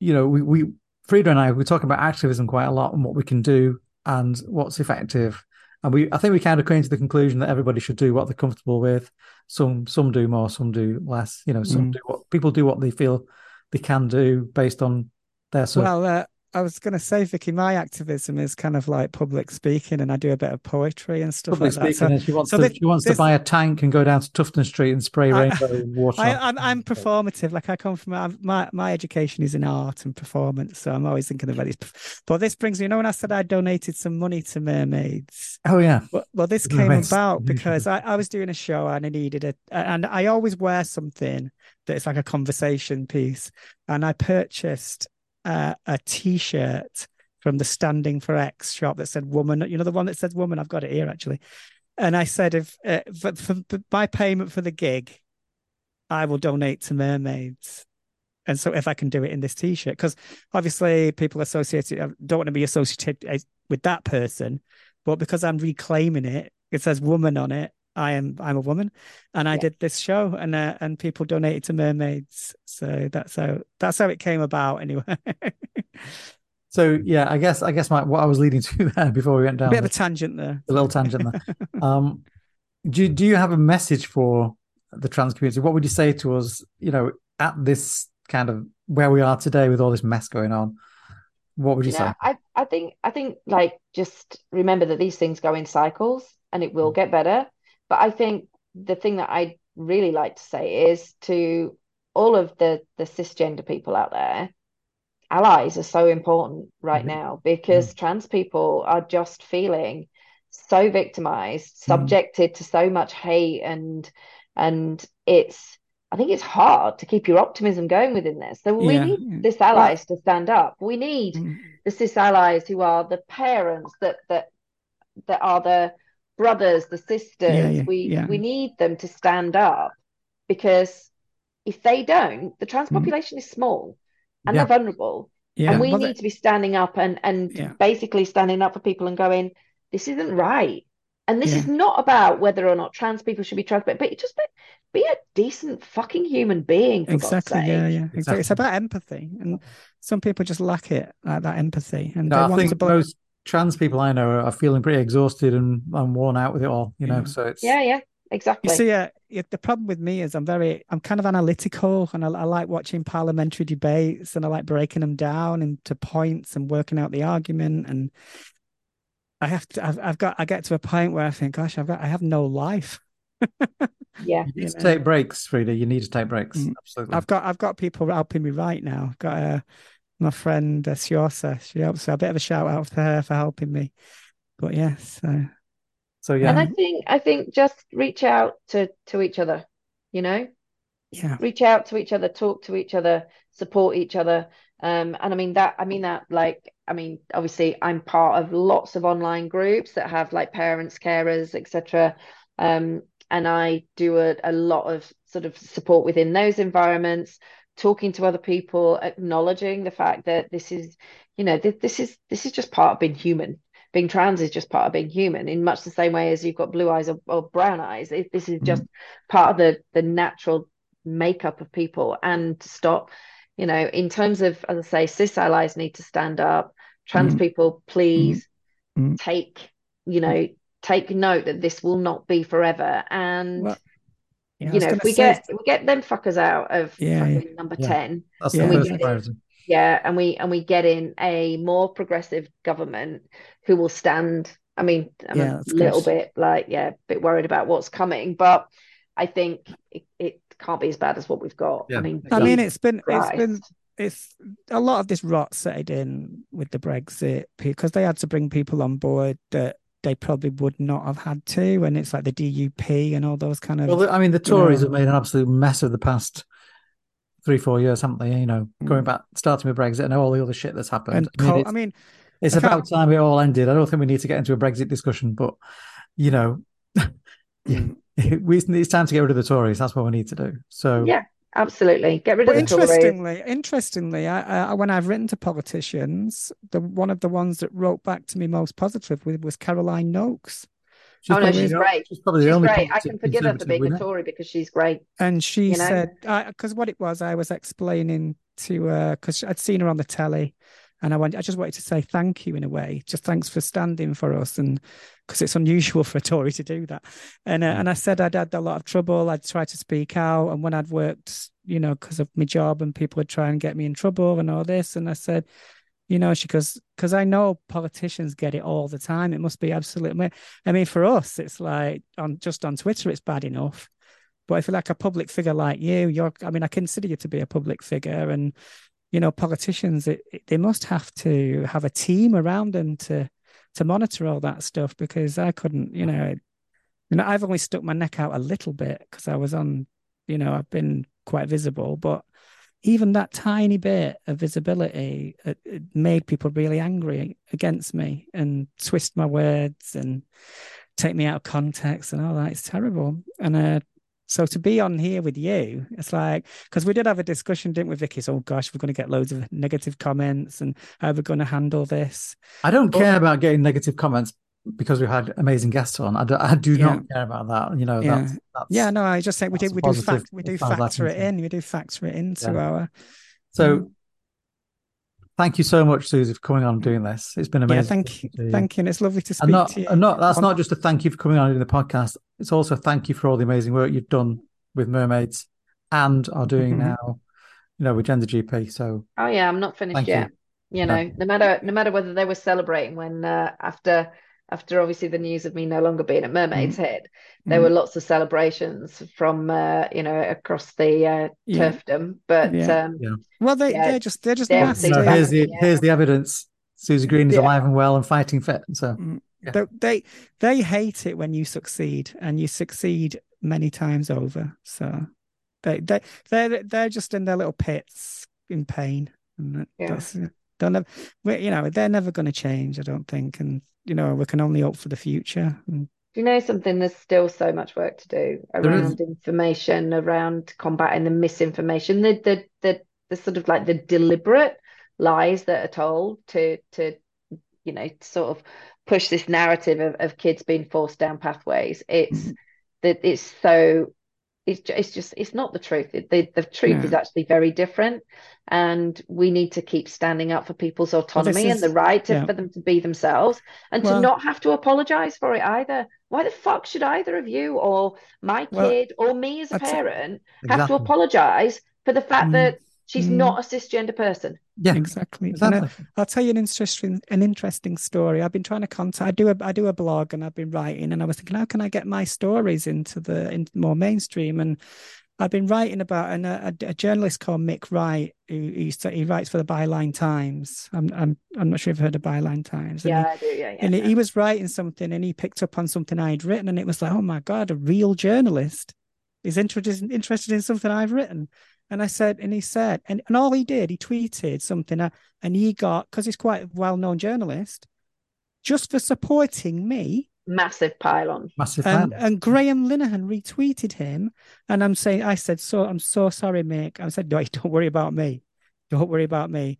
you know, we we Frida and I we talk about activism quite a lot and what we can do and what's effective and we I think we kind of came to the conclusion that everybody should do what they're comfortable with. Some some do more, some do less. You know, some mm. do what people do what they feel they can do based on Well, uh, I was going to say, Vicky, my activism is kind of like public speaking, and I do a bit of poetry and stuff public like speaking, that. So, she wants, so to, this, she wants this, to buy a tank and go down to Tufton Street and spray I, rainbow water. I, am I'm, I'm performative. Like I come from my my education is in art and performance, so I'm always thinking about this. But this brings me. You know, when I said I donated some money to mermaids. Oh yeah. Well, well this came about because I, I was doing a show and I needed it, and I always wear something that's like a conversation piece, and I purchased uh, a T-shirt from the Standing for X shop that said "woman." You know the one that says "woman." I've got it here actually. And I said, if uh, for, for, for my payment for the gig, I will donate to mermaids. And so if I can do it in this T-shirt, because obviously people associated don't want to be associated uh, with that person, but because I'm reclaiming it, it says "woman" on it. I am I'm a woman, and I yeah. did this show, and uh, and people donated to mermaids. So that's how that's how it came about, anyway. so yeah, I guess I guess my, what I was leading to there before we went down a bit the, of a tangent there, a little tangent there. um, do do you have a message for the trans community? What would you say to us? You know, at this kind of where we are today with all this mess going on. What would you, you know, say? I, I think I think like just remember that these things go in cycles and it will mm. get better but I think the thing that I really like to say is to all of the the cisgender people out there, allies are so important right mm-hmm. now because mm-hmm. trans people are just feeling so victimized, mm-hmm. subjected mm-hmm. to so much hate and and it's I think it's hard to keep your optimism going within this. So we yeah. need cis allies to stand up. We need mm-hmm. the cis allies who are the parents that that that are the brothers, the sisters. Yeah, yeah, we we need them to stand up because if they don't, the trans mm. population mm. is small and they're vulnerable. and we well, need to be standing up and and basically standing up for people and going, this isn't right. And this is not about whether or not trans people should be trans, but, but just be, be a decent fucking human being. exactly. Yeah, yeah. Exactly. It's about empathy, and some people just lack it, like that empathy. And no, I think to... most trans people I know are feeling pretty exhausted and, and worn out with it all, you know. So it's yeah, yeah, exactly. You see, uh, the problem with me is I'm very, I'm kind of analytical, and I, I, like watching parliamentary debates, and I like breaking them down into points and working out the argument. And I have to, I've, I've got, I get to a point where I think, gosh, I've got, I have no life. yeah, you need to take breaks, Frida. You need to take breaks. Mm. Absolutely. I've got, I've got people helping me right now. I've got uh, my friend uh, Siosa. She helps. So a bit of a shout out to her for helping me. But yes. Yeah, so so yeah. And I think I think just reach out to to each other, you know? Yeah. Reach out to each other, talk to each other, support each other. Um, and I mean that I mean that like I mean obviously I'm part of lots of online groups that have like parents, carers, etc. Um, and I do a, a lot of sort of support within those environments talking to other people acknowledging the fact that this is you know th- this is this is just part of being human being trans is just part of being human in much the same way as you've got blue eyes or, or brown eyes it, this is just mm-hmm. part of the the natural makeup of people and stop you know in terms of as i say cis allies need to stand up trans mm-hmm. people please mm-hmm. take you know take note that this will not be forever and well, yeah, you know if we say... get we get them fuckers out of yeah, yeah. number 10 That's and we get yeah and we and we get in a more progressive government who will stand i mean i'm yeah, a little good. bit like yeah a bit worried about what's coming but i think it, it can't be as bad as what we've got yeah. i mean i mean it's been Christ. it's been it's a lot of this rot set in with the brexit because they had to bring people on board that they probably would not have had to and it's like the dup and all those kind of well i mean the tories you know, have made an absolute mess of the past three, four years, haven't they? You know, mm. going back, starting with Brexit and all the other shit that's happened. And I mean, it's, I mean, it's about time it all ended. I don't think we need to get into a Brexit discussion, but you know, yeah, we, it's time to get rid of the Tories. That's what we need to do. So yeah, absolutely, get rid of the interestingly, Tories. Interestingly, I, I, when I've written to politicians, the one of the ones that wrote back to me most positively was Caroline Nokes. She's oh no, she's great. She's probably she's the only great. I can forgive her for being winner. a Tory because she's great. And she you know? said, because what it was, I was explaining to her because I'd seen her on the telly, and I went, I just wanted to say thank you in a way, just thanks for standing for us, and because it's unusual for a Tory to do that. And uh, and I said I'd had a lot of trouble. I'd tried to speak out, and when I'd worked, you know, because of my job, and people would try and get me in trouble and all this, and I said, you know, she goes, because I know politicians get it all the time. It must be absolutely. I mean, for us, it's like on just on Twitter, it's bad enough. But if you're like a public figure like you, you're. I mean, I consider you to be a public figure, and you know, politicians, it, it, they must have to have a team around them to to monitor all that stuff because I couldn't. You know, you know, I've only stuck my neck out a little bit because I was on. You know, I've been quite visible, but even that tiny bit of visibility it, it made people really angry against me and twist my words and take me out of context and all that. It's terrible. And uh, so to be on here with you, it's like because we did have a discussion, didn't we, Vicky? So, oh gosh, we're going to get loads of negative comments, and how are we're going to handle this. I don't but, care about getting negative comments because we've had amazing guests on. I do, I do yeah. not care about that. You know, yeah, that's, that's, yeah. No, I just say we do we do fact, we do factor it in. We do factor it into yeah. our. So, um, thank you so much, Susie, for coming on and doing this. It's been amazing. Yeah, thank you, thank you. And it's lovely to speak not, to you. Not that's on... not just a thank you for coming on doing the podcast. It's also thank you for all the amazing work you've done with mermaids and are doing mm-hmm. now. You know, with GenderGP. So. Oh yeah, I'm not finished yet. You, you know, no matter no matter whether they were celebrating when uh, after after obviously the news of me no longer being at Mermaid's mm. Head, there mm. were lots of celebrations from uh, you know across the uh, yeah. turfdom. But yeah. Um, yeah. well, they yeah, they're just they're just they're so here's the here's the evidence. Susie Green is alive and well and fighting fit. So mm. they, they they hate it when you succeed, and you succeed many times over. So they they they're they're just in their little pits in pain, and that's don't have, you know they're never going to change. I don't think, and you know we can only hope for the future. And, do you know something? There's still so much work to do around information, around combating the misinformation, the the the the sort of like the deliberate lies that are told to to you know sort of push this narrative of, of kids being forced down pathways. It's mm-hmm. that it's so it's just, it's just it's not the truth. The the truth is actually very different, and we need to keep standing up for people's autonomy well, is, and the right to, yeah. for them to be themselves and well, to not have to apologize for it either. Why the fuck should either of you or my kid well, or me as a parent exactly. have to apologize for the fact mm. that she's mm. not a cisgender person? Yeah, exactly. exactly. I, will tell you an interesting an interesting story. I've been trying to contact. I do a I do a blog, and I've been writing, and I was thinking, how can I get my stories into the in more mainstream? And I've been writing about an, a, a journalist called Mick Wright, who he, he writes for the Byline Times. I'm I'm I'm not sure if you've heard of Byline Times. And yeah, he, I do. Yeah, yeah. And he was writing something, and he picked up on something I'd written, and it was like, oh my god, a real journalist is interested interested in something I've written. And I said, and he said, and, and all he did, he tweeted something, uh, and he got, because he's quite a well known journalist, just for supporting me. Massive pylon. Massive and, pylon. And Graham Linehan retweeted him. And I'm saying, I said, so I'm so sorry, Mick. I said, no, don't worry about me. Don't worry about me.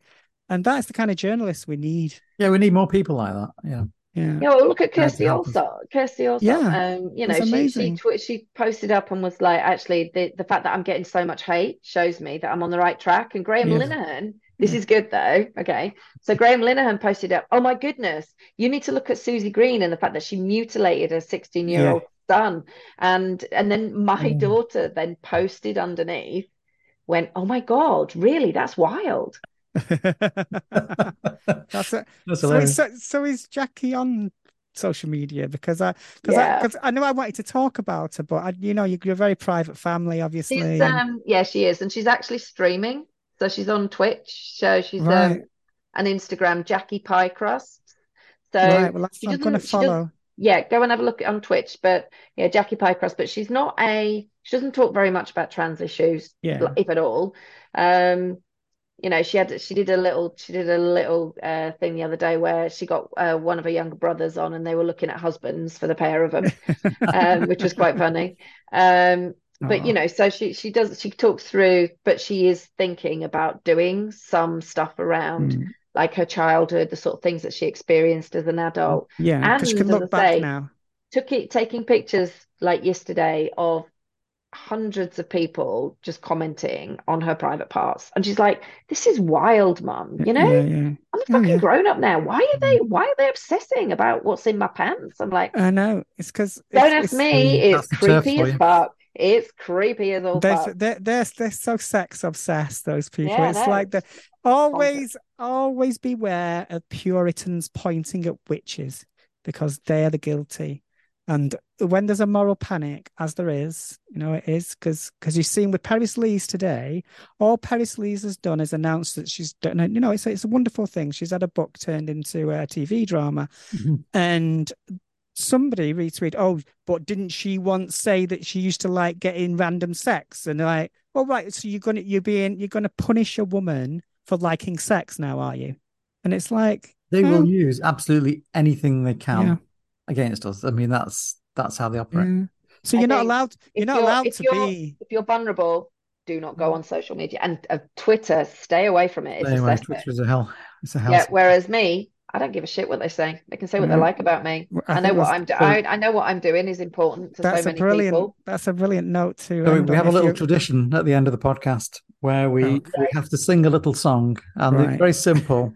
And that's the kind of journalists we need. Yeah, we need more people like that. Yeah. Yeah. Yeah. Well, look at Kirsty also. Kirsty also. Yeah. Um, you know, she she tw- she posted up and was like, actually, the the fact that I'm getting so much hate shows me that I'm on the right track. And Graham yeah. Linehan, this yeah. is good though. Okay. So Graham Linehan posted up, oh my goodness, you need to look at Susie Green and the fact that she mutilated a 16 year old son. And and then my daughter then posted underneath, went, oh my god, really? That's wild. That's it. That's so, so, so is Jackie on social media because I because yeah. I because I know I wanted to talk about her, but I, you know you, are a very private family, obviously. She's, um, yeah, she is, and she's actually streaming. So she's on Twitch. So she's um, right. um, an Instagram Jackie Pie Crust. So right, well, I'm going to follow. Yeah, go and have a look on Twitch. But yeah, Jackie Pie Crust. But she's not a. She doesn't talk very much about trans issues, yeah. if at all. Um, you know she had she did a little she did a little uh, thing the other day where she got uh, one of her younger brothers on and they were looking at husbands for the pair of them um, which was quite funny. Um, but you know so she she does she talks through but she is thinking about doing some stuff around mm. like her childhood the sort of things that she experienced as an adult. Yeah and she can look back say, now. took it taking pictures like yesterday of hundreds of people just commenting on her private parts. And she's like this is wild mum you know? Yeah, yeah. i'm a oh, fucking yeah, grown up now. Why are they mm. why are they obsessing about what's in my pants? I'm like i know. It's because don't ask me. It's creepy as fuck. It's creepy as all they're, they're, they're, they're so sex obsessed those people. It's no, like the always always beware of puritans pointing at witches because they're the guilty and when there's a moral panic, as there is, you know, it is because because you've seen with Paris Lees today, all Paris Lees has done is announced that she's done. You know, it's a, it's a wonderful thing. She's had a book turned into a TV drama, mm-hmm. and somebody retweeted, "Oh, but didn't she once say that she used to like getting random sex?" And like, "Well, right, so you're gonna you're being you're gonna punish a woman for liking sex now, are you?" And it's like they will use absolutely anything they can. Yeah against us. I mean, that's that's how they operate. Mm. So you're not allowed. You're not you're, allowed to be. If you're vulnerable, do not go on social media and uh, Twitter. Stay away from it. Stay away. Twitter is a hell. It's a hell. Yeah. Whereas me, I don't give a shit what they say. They can say what mm. they like about me. I, I know what I'm. I, I know what I'm doing is important to that's so many brilliant, people. That's a brilliant note to. So we have a little you... tradition at the end of the podcast where we, okay. we have to sing a little song, and right. it's very simple.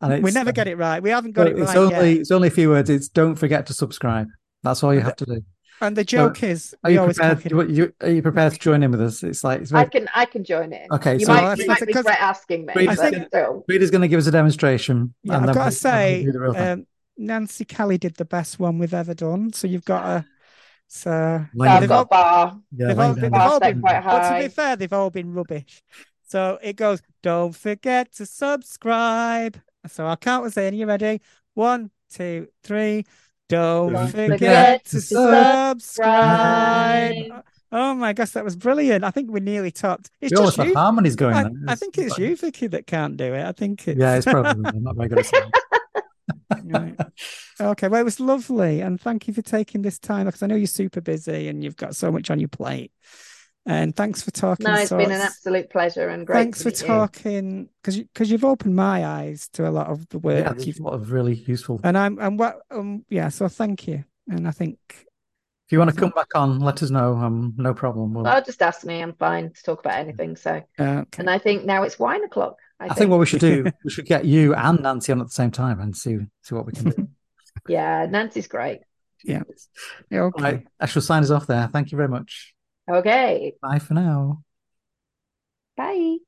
And we never get it right. We haven't got it right. it's. Only, yet. It's only a few words. It's don't forget to subscribe. That's all you have to do. And the joke so, is, are you prepared? You, are you prepared to join in with us? It's like it's very... I can, I can join in. Okay, you so might, you might regret asking me. Reed, I think Reed going to give us a demonstration. Yeah, I've got to say, um, Nancy Kelly did the best one we've ever done. So you've got a. So I've got bar. Yeah, they've all, they've all been, quite high. But to be fair, they've all been rubbish. So it goes. Don't forget to subscribe. So I'll count us in. You ready? One, two, three. Don't, Don't forget, forget, to subscribe. subscribe. Oh, oh my gosh, that was brilliant. I think we nearly topped. It's just you. harmonies going I, I, think it's you, Vicky, that can't do it. I think it's... Yeah, it's probably I'm not very good right. Okay, well, it was lovely. And thank you for taking this time because I know you're super busy and you've got so much on your plate. And thanks for talking. No, it's been an absolute pleasure and great. Thanks for talking because because you, have opened my eyes to a lot of the work. Yeah, you've a lot of really useful. And I'm and what um yeah. So thank you. And I think If you want to come back on, let us know. Um, no problem. We'll... will just ask me. I'm fine to talk about anything. So, okay. and I think now it's wine o'clock. I, I think. think. what we should do, we should get you and Nancy on at the same time and see see what we can do. yeah, Nancy's great. Yeah. yeah okay. Right, I shall sign us off there. Thank you very much. Okay. Bye for now. Bye.